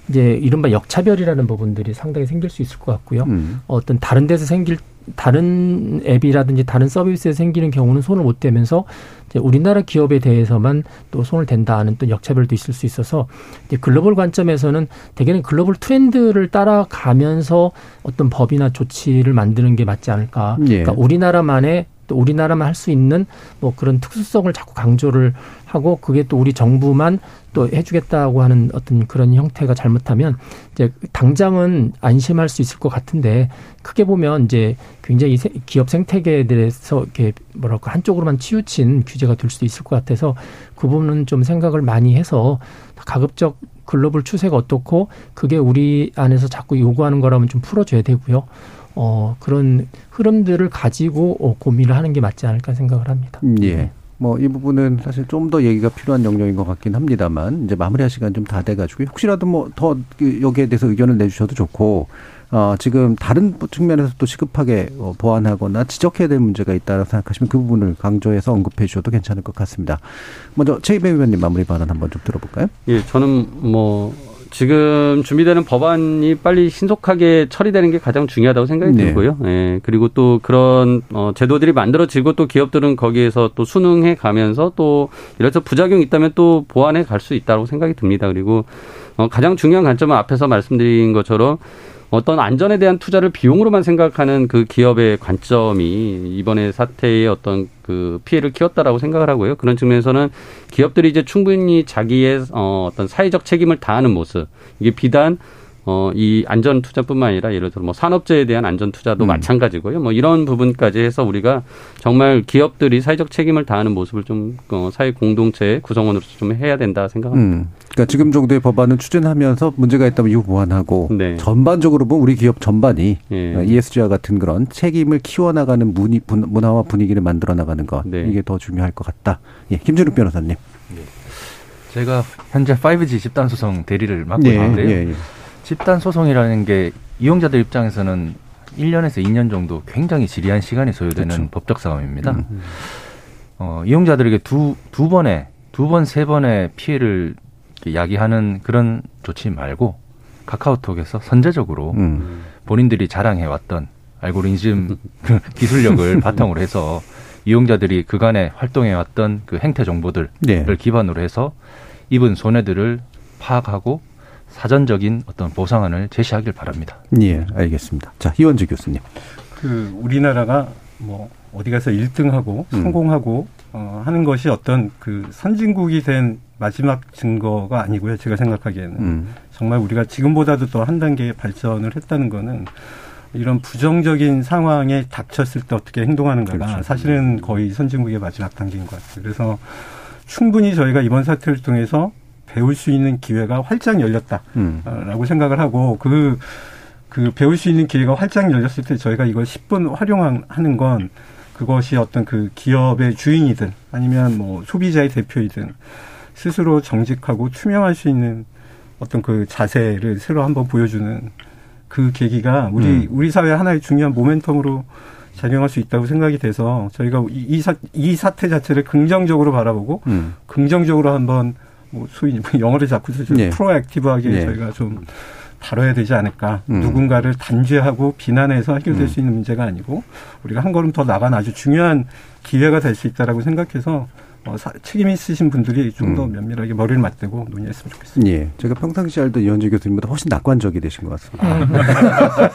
이제 이른바 역차별이라는 부분들이 상당히 생길 수 있을 것 같고요. 음. 어떤 다른 데서 생길 다른 앱이라든지 다른 서비스에 생기는 경우는 손을 못 대면서 이제 우리나라 기업에 대해서만 또 손을 댄다는 또 역차별도 있을 수 있어서 이제 글로벌 관점에서는 대개는 글로벌 트렌드를 따라가면서 어떤 법이나 조치를 만드는 게 맞지 않을까. 예. 그러니까 우리나라만의 또 우리나라만 할 수 있는 뭐 그런 특수성을 자꾸 강조를 하고 그게 또 우리 정부만 또 해주겠다고 하는 어떤 그런 형태가 잘못하면 이제 당장은 안심할 수 있을 것 같은데 크게 보면 이제 굉장히 세- 기업 생태계에 대해서 이렇게 뭐랄까 한쪽으로만 치우친 규제가 될 수도 있을 것 같아서 그 부분은 좀 생각을 많이 해서 가급적 글로벌 추세가 어떻고 그게 우리 안에서 자꾸 요구하는 거라면 좀 풀어줘야 되고요. 어, 그런 흐름들을 가지고 어, 고민을 하는 게 맞지 않을까 생각을 합니다. 예. 뭐 이 부분은 사실 좀 더 얘기가 필요한 영역인 것 같긴 합니다만 이제 마무리할 시간 좀 다 돼가지고 혹시라도 뭐 더 여기에 대해서 의견을 내주셔도 좋고 어 지금 다른 측면에서 또 시급하게 어, 보완하거나 지적해야 될 문제가 있다고 생각하시면 그 부분을 강조해서 언급해 주셔도 괜찮을 것 같습니다. 먼저 최이배 의원님 마무리 발언 한번 좀 들어볼까요? 예, 저는 뭐 지금 준비되는 법안이 빨리 신속하게 처리되는 게 가장 중요하다고 생각이 네. 들고요. 예, 그리고 또 그런 어, 제도들이 만들어지고 또 기업들은 거기에서 또 순응해 가면서 또 이래서 부작용이 있다면 또 보완해 갈 수 있다고 생각이 듭니다. 그리고 어, 가장 중요한 관점은 앞에서 말씀드린 것처럼 어떤 안전에 대한 투자를 비용으로만 생각하는 그 기업의 관점이 이번에 사태의 어떤 그 피해를 키웠다라고 생각을 하고요. 그런 측면에서는 기업들이 이제 충분히 자기의 어, 어떤 사회적 책임을 다하는 모습 이게 비단 어, 이 안전 투자뿐만 아니라 예를 들어 뭐 산업재해에 대한 안전 투자도 마찬가지고요. 뭐 이런 부분까지 해서 우리가 정말 기업들이 사회적 책임을 다하는 모습을 좀 어, 사회 공동체 구성원으로서 좀 해야 된다 생각합니다. 음. 그러니까 지금 정도의 법안은 추진하면서 문제가 있다면 이후 보완하고 네. 전반적으로 보면 우리 기업 전반이 예. 어, ESG와 같은 그런 책임을 키워나가는 문이, 분- 문화와 분위기를 만들어 나가는 것 네. 이게 더 중요할 것 같다. 예, 김준욱 변호사님. 제가 현재 5G 집단 소송 대리를 맡고 예, 있는데요. 예, 예. 집단 소송이라는 게 이용자들 입장에서는 1년에서 2년 정도 굉장히 지리한 시간이 소요되는 그렇죠. 법적 싸움입니다. 음. 어, 이용자들에게 두, 두 번의, 두 번, 세 번의 피해를 야기하는 그런 조치 말고 카카오톡에서 선제적으로 음. 본인들이 자랑해왔던 알고리즘 [LAUGHS] 기술력을 바탕으로 해서 이용자들이 그간에 활동해왔던 그 행태 정보들을 네. 기반으로 해서 입은 손해들을 파악하고 사전적인 어떤 보상안을 제시하길 바랍니다. 예, 알겠습니다. 자, 이원주 교수님. 그 우리나라가 뭐 어디 가서 1등하고 음. 성공하고 어, 하는 것이 어떤 그 선진국이 된 마지막 증거가 아니고요. 제가 생각하기에는 음. 정말 우리가 지금보다도 더 한 단계 발전을 했다는 거는 이런 부정적인 상황에 닥쳤을 때 어떻게 행동하는가가 그렇죠. 사실은 거의 선진국의 마지막 단계인 것 같아요. 그래서 충분히 저희가 이번 사태를 통해서 배울 수 있는 기회가 활짝 열렸다라고 음. 생각을 하고 그, 그 배울 수 있는 기회가 활짝 열렸을 때 저희가 이걸 10분 활용하는 건 그것이 어떤 그 기업의 주인이든 아니면 뭐 소비자의 대표이든 스스로 정직하고 투명할 수 있는 어떤 그 자세를 새로 한번 보여주는 그 계기가 우리 음. 우리 사회 하나의 중요한 모멘텀으로 작용할 수 있다고 생각이 돼서 저희가 이, 이, 사, 이 사태 자체를 긍정적으로 바라보고 음. 긍정적으로 한번 뭐 소위 영어를 자꾸 쓰죠. 예. 프로액티브하게 예. 저희가 좀 다뤄야 되지 않을까. 음. 누군가를 단죄하고 비난해서 해결될 음. 수 있는 문제가 아니고 우리가 한 걸음 더 나간 아주 중요한 기회가 될 수 있다라고 생각해서 어, 사, 책임 있으신 분들이 좀더 음. 면밀하게 머리를 맞대고 논의했으면 좋겠습니다. 예. 제가 평상시 알던 이원주 교수님보다 훨씬 낙관적이 되신 것 같습니다. [LAUGHS]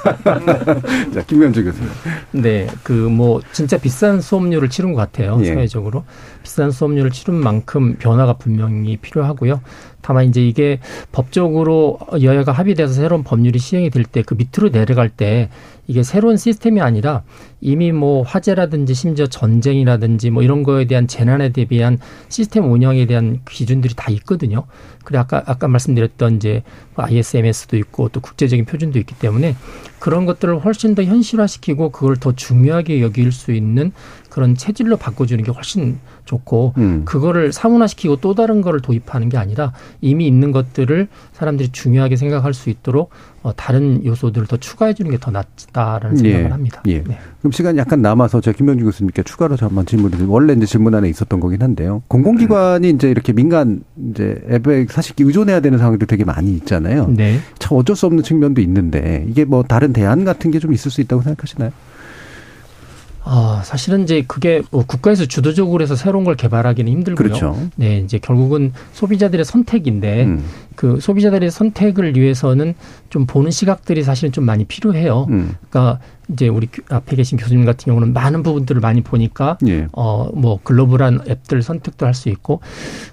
자, 김명주 교수님. 네, 그 뭐 진짜 비싼 수업료를 치른 것 같아요. 예. 사회적으로 비싼 수업료를 치른 만큼 변화가 분명히 필요하고요. 다만 이제 이게 법적으로 여야가 합의돼서 새로운 법률이 시행이 될 때 그 밑으로 내려갈 때 이게 새로운 시스템이 아니라 이미 뭐 화재라든지 심지어 전쟁이라든지 뭐 이런 거에 대한 재난에 대비한 시스템 운영에 대한 기준들이 다 있거든요. 그래 아까 아까 말씀드렸던 이제 뭐 ISMS도 있고 또 국제적인 표준도 있기 때문에 그런 것들을 훨씬 더 현실화시키고 그걸 더 중요하게 여길 수 있는 그런 체질로 바꿔주는 게 훨씬 좋고 음. 그거를 사문화시키고 또 다른 거를 도입하는 게 아니라 이미 있는 것들을 사람들이 중요하게 생각할 수 있도록 어, 다른 요소들을 더 추가해 주는 게 더 낫다라는 생각을 예. 합니다. 예. 네. 그럼 시간이 약간 남아서 제가 김명주 교수님께 추가로 한번 질문을 원래 이제 질문 안에 있었던 거긴 한데요. 공공기관이 이제 이렇게 민간 이제 앱에 사실 의존해야 되는 상황들이 되게 많이 있잖아요. 네. 참 어쩔 수 없는 측면도 있는데 이게 뭐 다른 대안 같은 게 좀 있을 수 있다고 생각하시나요? 아, 사실은 이제 그게 뭐 국가에서 주도적으로 해서 새로운 걸 개발하기는 힘들고요. 그렇죠. 네, 이제 결국은 소비자들의 선택인데 음. 그 소비자들의 선택을 위해서는 좀 보는 시각들이 사실은 좀 많이 필요해요. 음. 그러니까 이제 우리 교- 앞에 계신 교수님 같은 경우는 많은 부분들을 많이 보니까 예. 어뭐 글로벌한 앱들 선택도 할 수 있고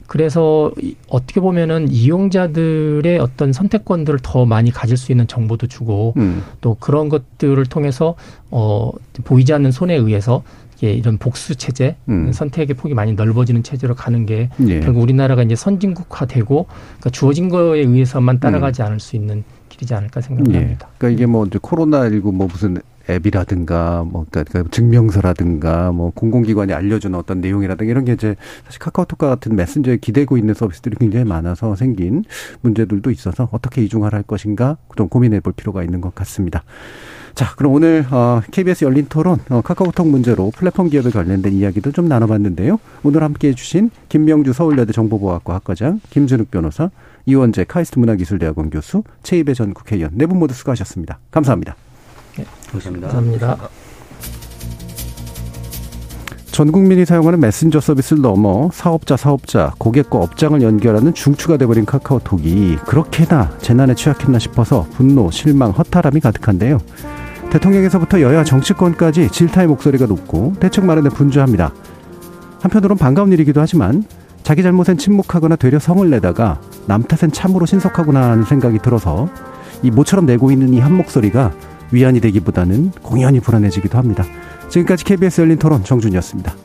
그래서 이- 어떻게 보면은 이용자들의 어떤 선택권들을 더 많이 가질 수 있는 정보도 주고 음. 또 그런 것들을 통해서 어 보이지 않는 손에 의해서 이게 이런 복수 체제 음. 선택의 폭이 많이 넓어지는 체제로 가는 게 예. 결국 우리나라가 이제 선진국화되고 그러니까 주어진 거에 의해서만 따라가지 않을 수 있는 길이지 않을까 예. 생각합니다. 그러니까 이게 뭐 이제 코로나 19 뭐 무슨 앱이라든가 뭐 그러니까 증명서라든가 뭐 공공기관이 알려주는 어떤 내용이라든가 이런 게 이제 사실 카카오톡과 같은 메신저에 기대고 있는 서비스들이 굉장히 많아서 생긴 문제들도 있어서 어떻게 이중화를 할 것인가 좀 고민해 볼 필요가 있는 것 같습니다. 자, 그럼 오늘 어, KBS 열린 토론 어, 카카오톡 문제로 플랫폼 기업에 관련된 이야기도 좀 나눠봤는데요. 오늘 함께해 주신 김명주 서울여대 정보보호학과 학과장, 김준욱 변호사, 이원재 카이스트 문화기술대학원 교수, 최입의 전 국회의원 네 분 모두 수고하셨습니다. 감사합니다. 감사합니다. 감사합니다. 전 국민이 사용하는 메신저 서비스를 넘어 사업자, 사업자, 고객과 업장을 연결하는 중추가 돼버린 카카오톡이 그렇게나 재난에 취약했나 싶어서 분노, 실망, 허탈함이 가득한데요. 대통령에서부터 여야 정치권까지 질타의 목소리가 높고 대책 마련에 분주합니다. 한편으론 반가운 일이기도 하지만 자기 잘못엔 침묵하거나 되려 성을 내다가 남 탓엔 참으로 신속하구나 하는 생각이 들어서 이 모처럼 내고 있는 이 한 목소리가 위안이 되기보다는 공연히 불안해지기도 합니다. 지금까지 KBS 열린 토론 정준이었습니다.